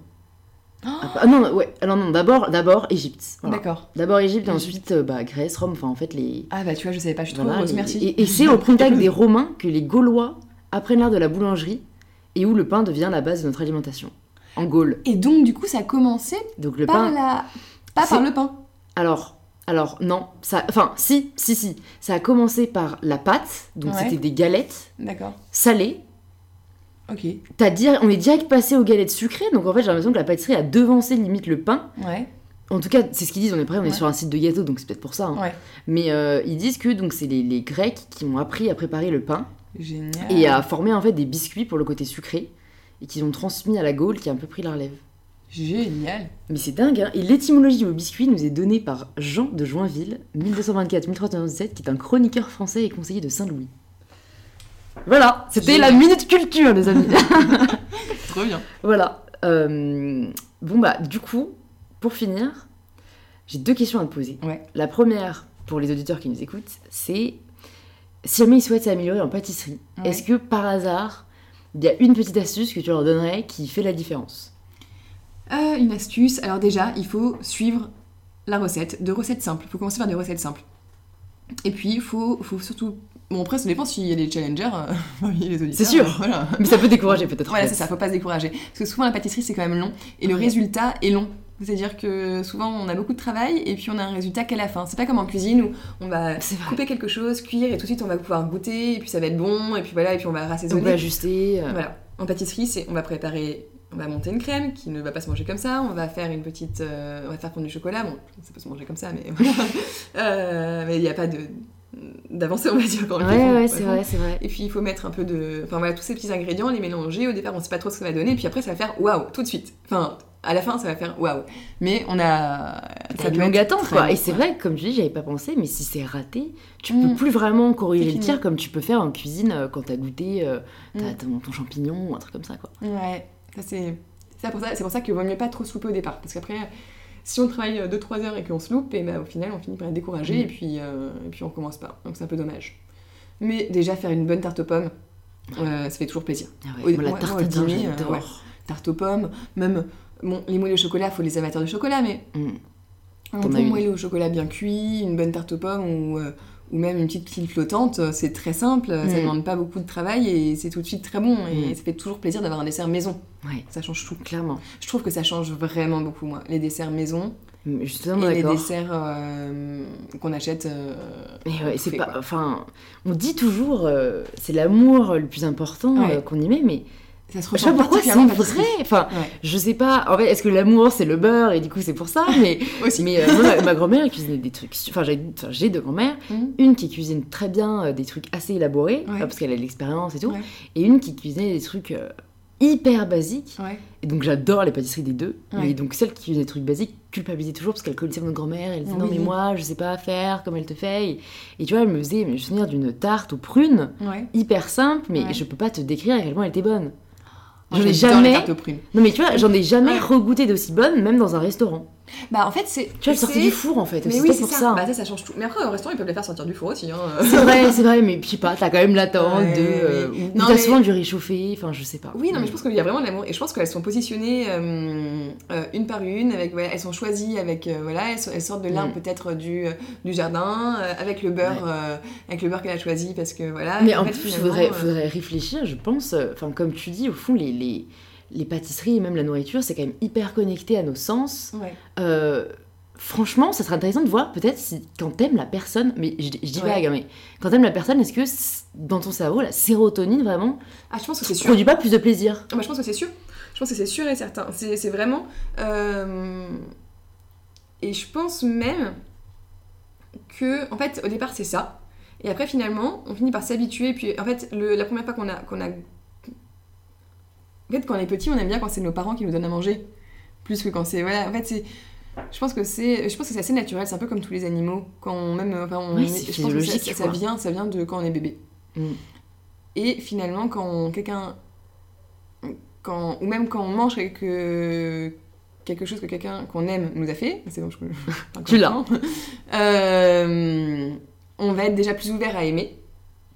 A: Ah non, non, ouais. Alors non, d'abord, d'abord Égypte. Voilà.
B: D'accord.
A: D'abord Égypte, et ensuite euh, bah, Grèce, Rome, enfin en fait les.
B: Ah bah tu vois, je savais pas, je suis trop heureuse, merci.
A: Et, et c'est au contact des Romains que les Gaulois apprennent l'art de la boulangerie et où le pain devient la base de notre alimentation. En Gaule.
B: Et donc du coup, ça a commencé
A: Donc le
B: par
A: pain.
B: la... Pas par le pain.
A: Alors, alors non, ça, enfin si, si, si, ça a commencé par la pâte, donc
B: Ouais.
A: c'était des galettes
B: D'accord.
A: salées.
B: Ok.
A: T'as dir- on est direct passé aux galettes sucrées, donc en fait j'ai l'impression que la pâtisserie a devancé limite le pain.
B: Ouais.
A: En tout cas, c'est ce qu'ils disent. On est prêt, on est sur un site de gâteau, donc c'est peut-être pour ça. hein.
B: Ouais.
A: Mais euh, ils disent que donc c'est les, les Grecs qui ont appris à préparer le pain
B: Génial.
A: et à former en fait des biscuits pour le côté sucré et qu'ils ont transmis à la Gaule qui a un peu pris la relève.
B: Génial.
A: Mais c'est dingue, hein Et l'étymologie du mot biscuit nous est donnée par Jean de Joinville, 1224-1397, qui est un chroniqueur français et conseiller de Saint-Louis. Voilà, c'était la minute culture, les amis.
B: Trop bien.
A: voilà. Euh, bon, bah, du coup, pour finir, j'ai deux questions à te poser.
B: Ouais.
A: La première, pour les auditeurs qui nous écoutent, c'est si jamais ils souhaitent s'améliorer en pâtisserie,
B: Ouais.
A: est-ce que par hasard, il y a une petite astuce que tu leur donnerais qui fait la différence?
B: Euh, une astuce. Alors déjà, il faut suivre la recette. De recettes simples. Il faut commencer par des recettes simples. Et puis, il faut, faut surtout... Bon, après, ça dépend s'il y a des challengers euh, parmi les auditeurs.
A: C'est sûr.
B: euh, Voilà.
A: Mais ça peut décourager peut-être. en
B: Voilà,
A: fait.
B: c'est ça, faut pas se décourager. Parce que souvent la pâtisserie c'est quand même long et le
A: Ouais.
B: résultat est long. C'est-à-dire que souvent on a beaucoup de travail et puis on a un résultat qu'à la fin. C'est pas comme en cuisine où on va couper quelque chose, cuire et tout de suite on va pouvoir goûter et puis ça va être bon et puis voilà et puis on va
A: Donc, on
B: rassaisonner.
A: peut ajuster. euh,
B: Voilà. En pâtisserie, c'est on va préparer, on va monter une crème qui ne va pas se manger comme ça. On va faire une petite, euh, on va faire fondre du chocolat. Bon, ça peut se manger comme ça, mais voilà. Euh, mais il n'y a pas de d'avancée, on va dire quand
A: Ouais, ouais, c'est vrai, c'est vrai.
B: Et puis il faut mettre un peu de. Enfin voilà, tous ces petits ingrédients, les mélanger. Au départ, on sait pas trop ce que ça va donner. Puis après, ça va faire waouh, tout de suite. Enfin, à la fin, ça va faire waouh. Mais on a.
A: Ça
B: peut
A: longue attente, quoi. Et c'est vrai que, comme tu dis, j'avais pas pensé, mais si c'est raté, tu
B: Mm.
A: peux plus vraiment corriger le tir comme tu peux faire en cuisine euh, quand t'as goûté euh,
B: Mm.
A: ton, ton champignon ou un truc comme ça, quoi.
B: Ouais, ça c'est. C'est pour ça, pour ça qu'il vaut mieux pas trop se louper au départ. Parce qu'après, si on travaille 2-3 heures et qu'on se loupe, et bah, au final, on finit par être découragé
A: Mm.
B: et, puis, euh, et puis on commence pas. Donc c'est un peu dommage. Mais déjà, faire une bonne tarte aux pommes, euh, ça fait toujours plaisir.
A: Ah ouais, moi, la tarte
B: moi, au
A: tatin,
B: dîner, euh,
A: j'adore.
B: ouais. Tarte aux pommes, même. Bon, les moelleux au chocolat, faut les amateurs de chocolat, mais
A: Mm.
B: un bon moelleux au chocolat bien cuit, une bonne tarte aux pommes ou, euh, ou même une petite pile flottante, euh, c'est très simple, ça
A: Mm.
B: demande pas beaucoup de travail et c'est tout de suite très bon. Et
A: Mm.
B: ça fait toujours plaisir d'avoir un dessert maison.
A: Ouais,
B: Ça change tout.
A: clairement.
B: Je trouve que ça change vraiment beaucoup, moi. Les desserts maison
A: Mais Je suis totalement
B: et les desserts euh, qu'on achète. euh,
A: ouais, c'est pas. Enfin, on dit toujours, euh, c'est l'amour le plus important
B: Ouais.
A: euh, qu'on y met, mais
B: Ça se
A: je sais pas pourquoi c'est vrai. Enfin,
B: Ouais.
A: je sais pas. En fait, est-ce que l'amour c'est le beurre et du coup c'est pour ça? Mais, euh, moi, ma, ma grand-mère cuisinait des trucs. Enfin, j'ai deux grand-mères.
B: Mhm.
A: Une qui cuisine très bien euh, des trucs assez élaborés,
B: Ouais.
A: euh, parce qu'elle a de l'expérience et tout,
B: Ouais.
A: et une qui cuisinait des trucs euh, hyper basiques. Et donc j'adore les pâtisseries des deux. Mais donc celle qui cuisinait des trucs basiques culpabilisait toujours parce qu'elle connaissait notre grand-mère. Elle disait non mais moi je sais pas faire comme elle te fait? Et, et tu vois elle me faisait me souviens d'une tarte aux prunes hyper simple, mais je peux pas te décrire à quel point elle était bonne. J'en ai jamais. Non mais tu vois j'en ai jamais
B: Ouais.
A: regoûté d'aussi bonne même dans un restaurant.
B: Bah en fait c'est.
A: Tu vois
B: c'est-
A: du four en fait.
B: Mais oui, c'est
A: pour
B: ça.
A: ça.
B: Bah ça, ça change tout. Mais après, au restaurant, ils peuvent les faire sortir du four aussi. Hein.
A: C'est vrai, c'est vrai, mais je sais pas, t'as quand même l'attente
B: Ouais,
A: de. euh,
B: oui.
A: ou t'as
B: mais-
A: souvent du réchauffé, enfin je sais pas.
B: Oui, non, mais je pense qu'il y a vraiment de l'amour. Et je pense qu'elles sont positionnées euh, euh, une par une. Avec, elles sont choisies avec. euh, voilà, elles, sortent de l'arbre
A: Mm.
B: peut-être du, du jardin, avec le beurre, avec le beurre qu'elle a choisi parce que voilà.
A: Mais en
B: fait,
A: plus, faudrait, faudrait réfléchir, je pense. Enfin, comme tu dis, au fond, les, les, les pâtisseries et même la nourriture, c'est quand même hyper connecté à nos sens.
B: Ouais.
A: Euh, franchement, ça serait intéressant de voir peut-être si, quand t'aimes la personne, mais je, je dis
B: Ouais.
A: vague, mais quand t'aimes la personne, est-ce que dans ton cerveau, la sérotonine vraiment
B: Ah, je pense que c'est sûr.
A: produit pas plus de plaisir?
B: Ah bah, je pense que c'est sûr. Je pense que c'est sûr et certain. C'est vraiment. euh, Et je pense même que, en fait, au départ, c'est ça. Et après, finalement, on finit par s'habituer. Et puis, en fait, le- la première fois qu'on a, qu'on a. En fait, quand on est petit, on aime bien quand c'est nos parents qui nous donnent à manger. Plus que quand c'est. Voilà, en fait, c'est. Je pense que c'est, je pense que c'est assez naturel. C'est un peu comme tous les animaux. Quand on même, enfin, on, je pense que ça, vient, ça vient de quand on est bébé.
A: Mm.
B: Et finalement, quand quelqu'un quand, ou même quand on mange quelque, quelque chose que quelqu'un qu'on aime nous a fait, c'est bon, je
A: Tu l'as.
B: Euh, on va être déjà plus ouvert à aimer.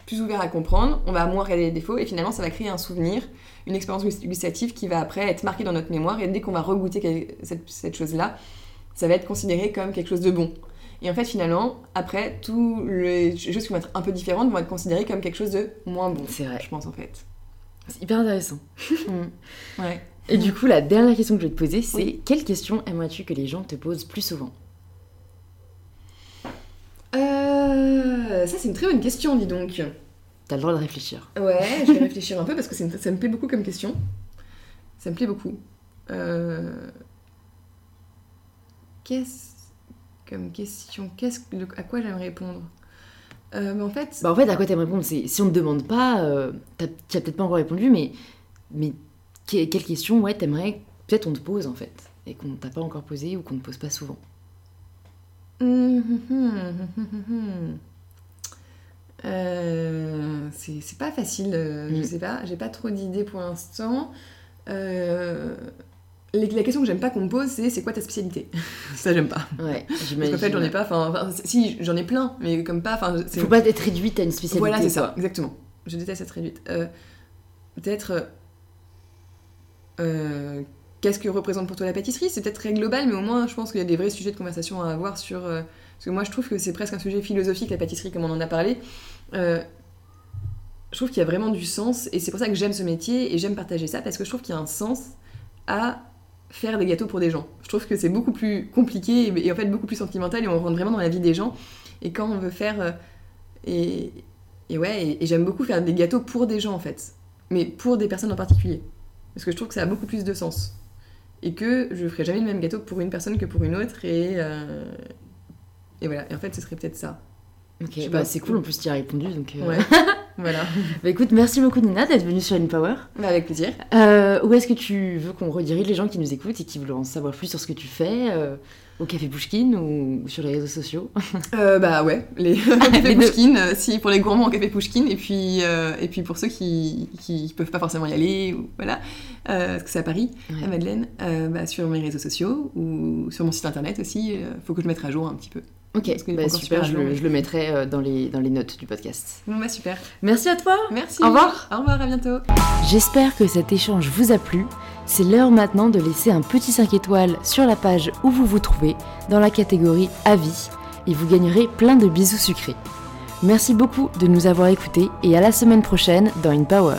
B: plus ouvert à comprendre, on va moins regarder les défauts, et finalement, ça va créer un souvenir, une expérience gustative qui va après être marquée dans notre mémoire, et dès qu'on va regoûter cette, cette chose-là, ça va être considéré comme quelque chose de bon. Et en fait, finalement, après, toutes les choses qui vont être un peu différentes vont être considérées comme quelque chose de moins bon.
A: C'est vrai.
B: Je pense, en fait.
A: C'est hyper intéressant.
B: Ouais.
A: Et du coup, la dernière question que je vais te poser, c'est
B: Oui.
A: quelle question aimerais-tu que les gens te posent plus souvent?
B: Euh, ça, c'est une très bonne question, dis donc.
A: T'as le droit de réfléchir.
B: Ouais, je vais réfléchir un peu parce que c'est une- ça me plaît beaucoup comme question. Ça me plaît beaucoup. Euh, Qu'est-ce comme question Qu'est-ce que- à quoi j'aimerais répondre? Euh, mais En fait,
A: Bah en fait, à quoi t'aimerais répondre? Si on te demande pas, euh, t'as peut-être pas encore répondu, mais mais que- quelle question ouais t'aimerais peut-être on te pose en fait et qu'on t'a pas encore posé ou qu'on ne pose pas souvent.
B: Euh, c'est pas facile, euh, je
A: Mm.
B: sais pas, j'ai pas trop d'idées pour l'instant. Euh, la question que j'aime pas qu'on me pose, c'est c'est quoi ta spécialité? Ça, j'aime pas.
A: Ouais,
B: Parce qu'en fait, j'en ai pas, enfin, si, j'en ai plein, mais comme pas,
A: Faut pas être réduite à une spécialité.
B: Voilà, c'est ça, exactement. Je déteste être réduite. Euh, Peut-être. Qu'est-ce que représente pour toi la pâtisserie? C'est peut-être très global, mais au moins, je pense qu'il y a des vrais sujets de conversation à avoir sur. Parce que moi, je trouve que c'est presque un sujet philosophique, la pâtisserie, comme on en a parlé. Euh, je trouve qu'il y a vraiment du sens, et c'est pour ça que j'aime ce métier, et j'aime partager ça, parce que je trouve qu'il y a un sens à faire des gâteaux pour des gens. Je trouve que c'est beaucoup plus compliqué, et, en fait beaucoup plus sentimental, et on rentre vraiment dans la vie des gens. Et quand on veut faire. euh, et, ouais, et, et j'aime beaucoup faire des gâteaux pour des gens en fait, mais pour des personnes en particulier. Parce que je trouve que ça a beaucoup plus de sens. Et que je ferai jamais le même gâteau pour une personne que pour une autre, et, euh, et voilà. Et en fait, ce serait peut-être ça.
A: Ok, bah c'est cool, en plus tu y as répondu donc. euh,
B: Ouais, voilà.
A: Bah écoute, merci beaucoup Nina d'être venue sur InPower.
B: Bah, avec plaisir.
A: Euh, où est-ce que tu veux qu'on redirige les gens qui nous écoutent et qui veulent en savoir plus sur ce que tu fais euh, Au Café Pushkin ou sur les réseaux sociaux?
B: Bah ouais, les café euh, si pour les gourmands au café Pushkin, et puis, et puis pour ceux qui, qui peuvent pas forcément y aller, ou voilà, parce que c'est à Paris,
A: Ouais.
B: à Madeleine, bah, sur mes réseaux sociaux ou sur mon site internet aussi, faut que je mette à jour un petit peu.
A: Ok, bah super,
B: super
A: je le,
B: mais-
A: je le mettrai euh, dans les, dans les notes du podcast.
B: Bon bah super,
A: Merci à toi
B: merci.
A: Au revoir.
B: Au revoir, à bientôt.
A: J'espère que cet échange vous a plu. C'est l'heure maintenant de laisser un petit 5 étoiles sur la page où vous vous trouvez, dans la catégorie Avis, et vous gagnerez plein de bisous sucrés. Merci beaucoup de nous avoir écoutés et à la semaine prochaine dans InPower.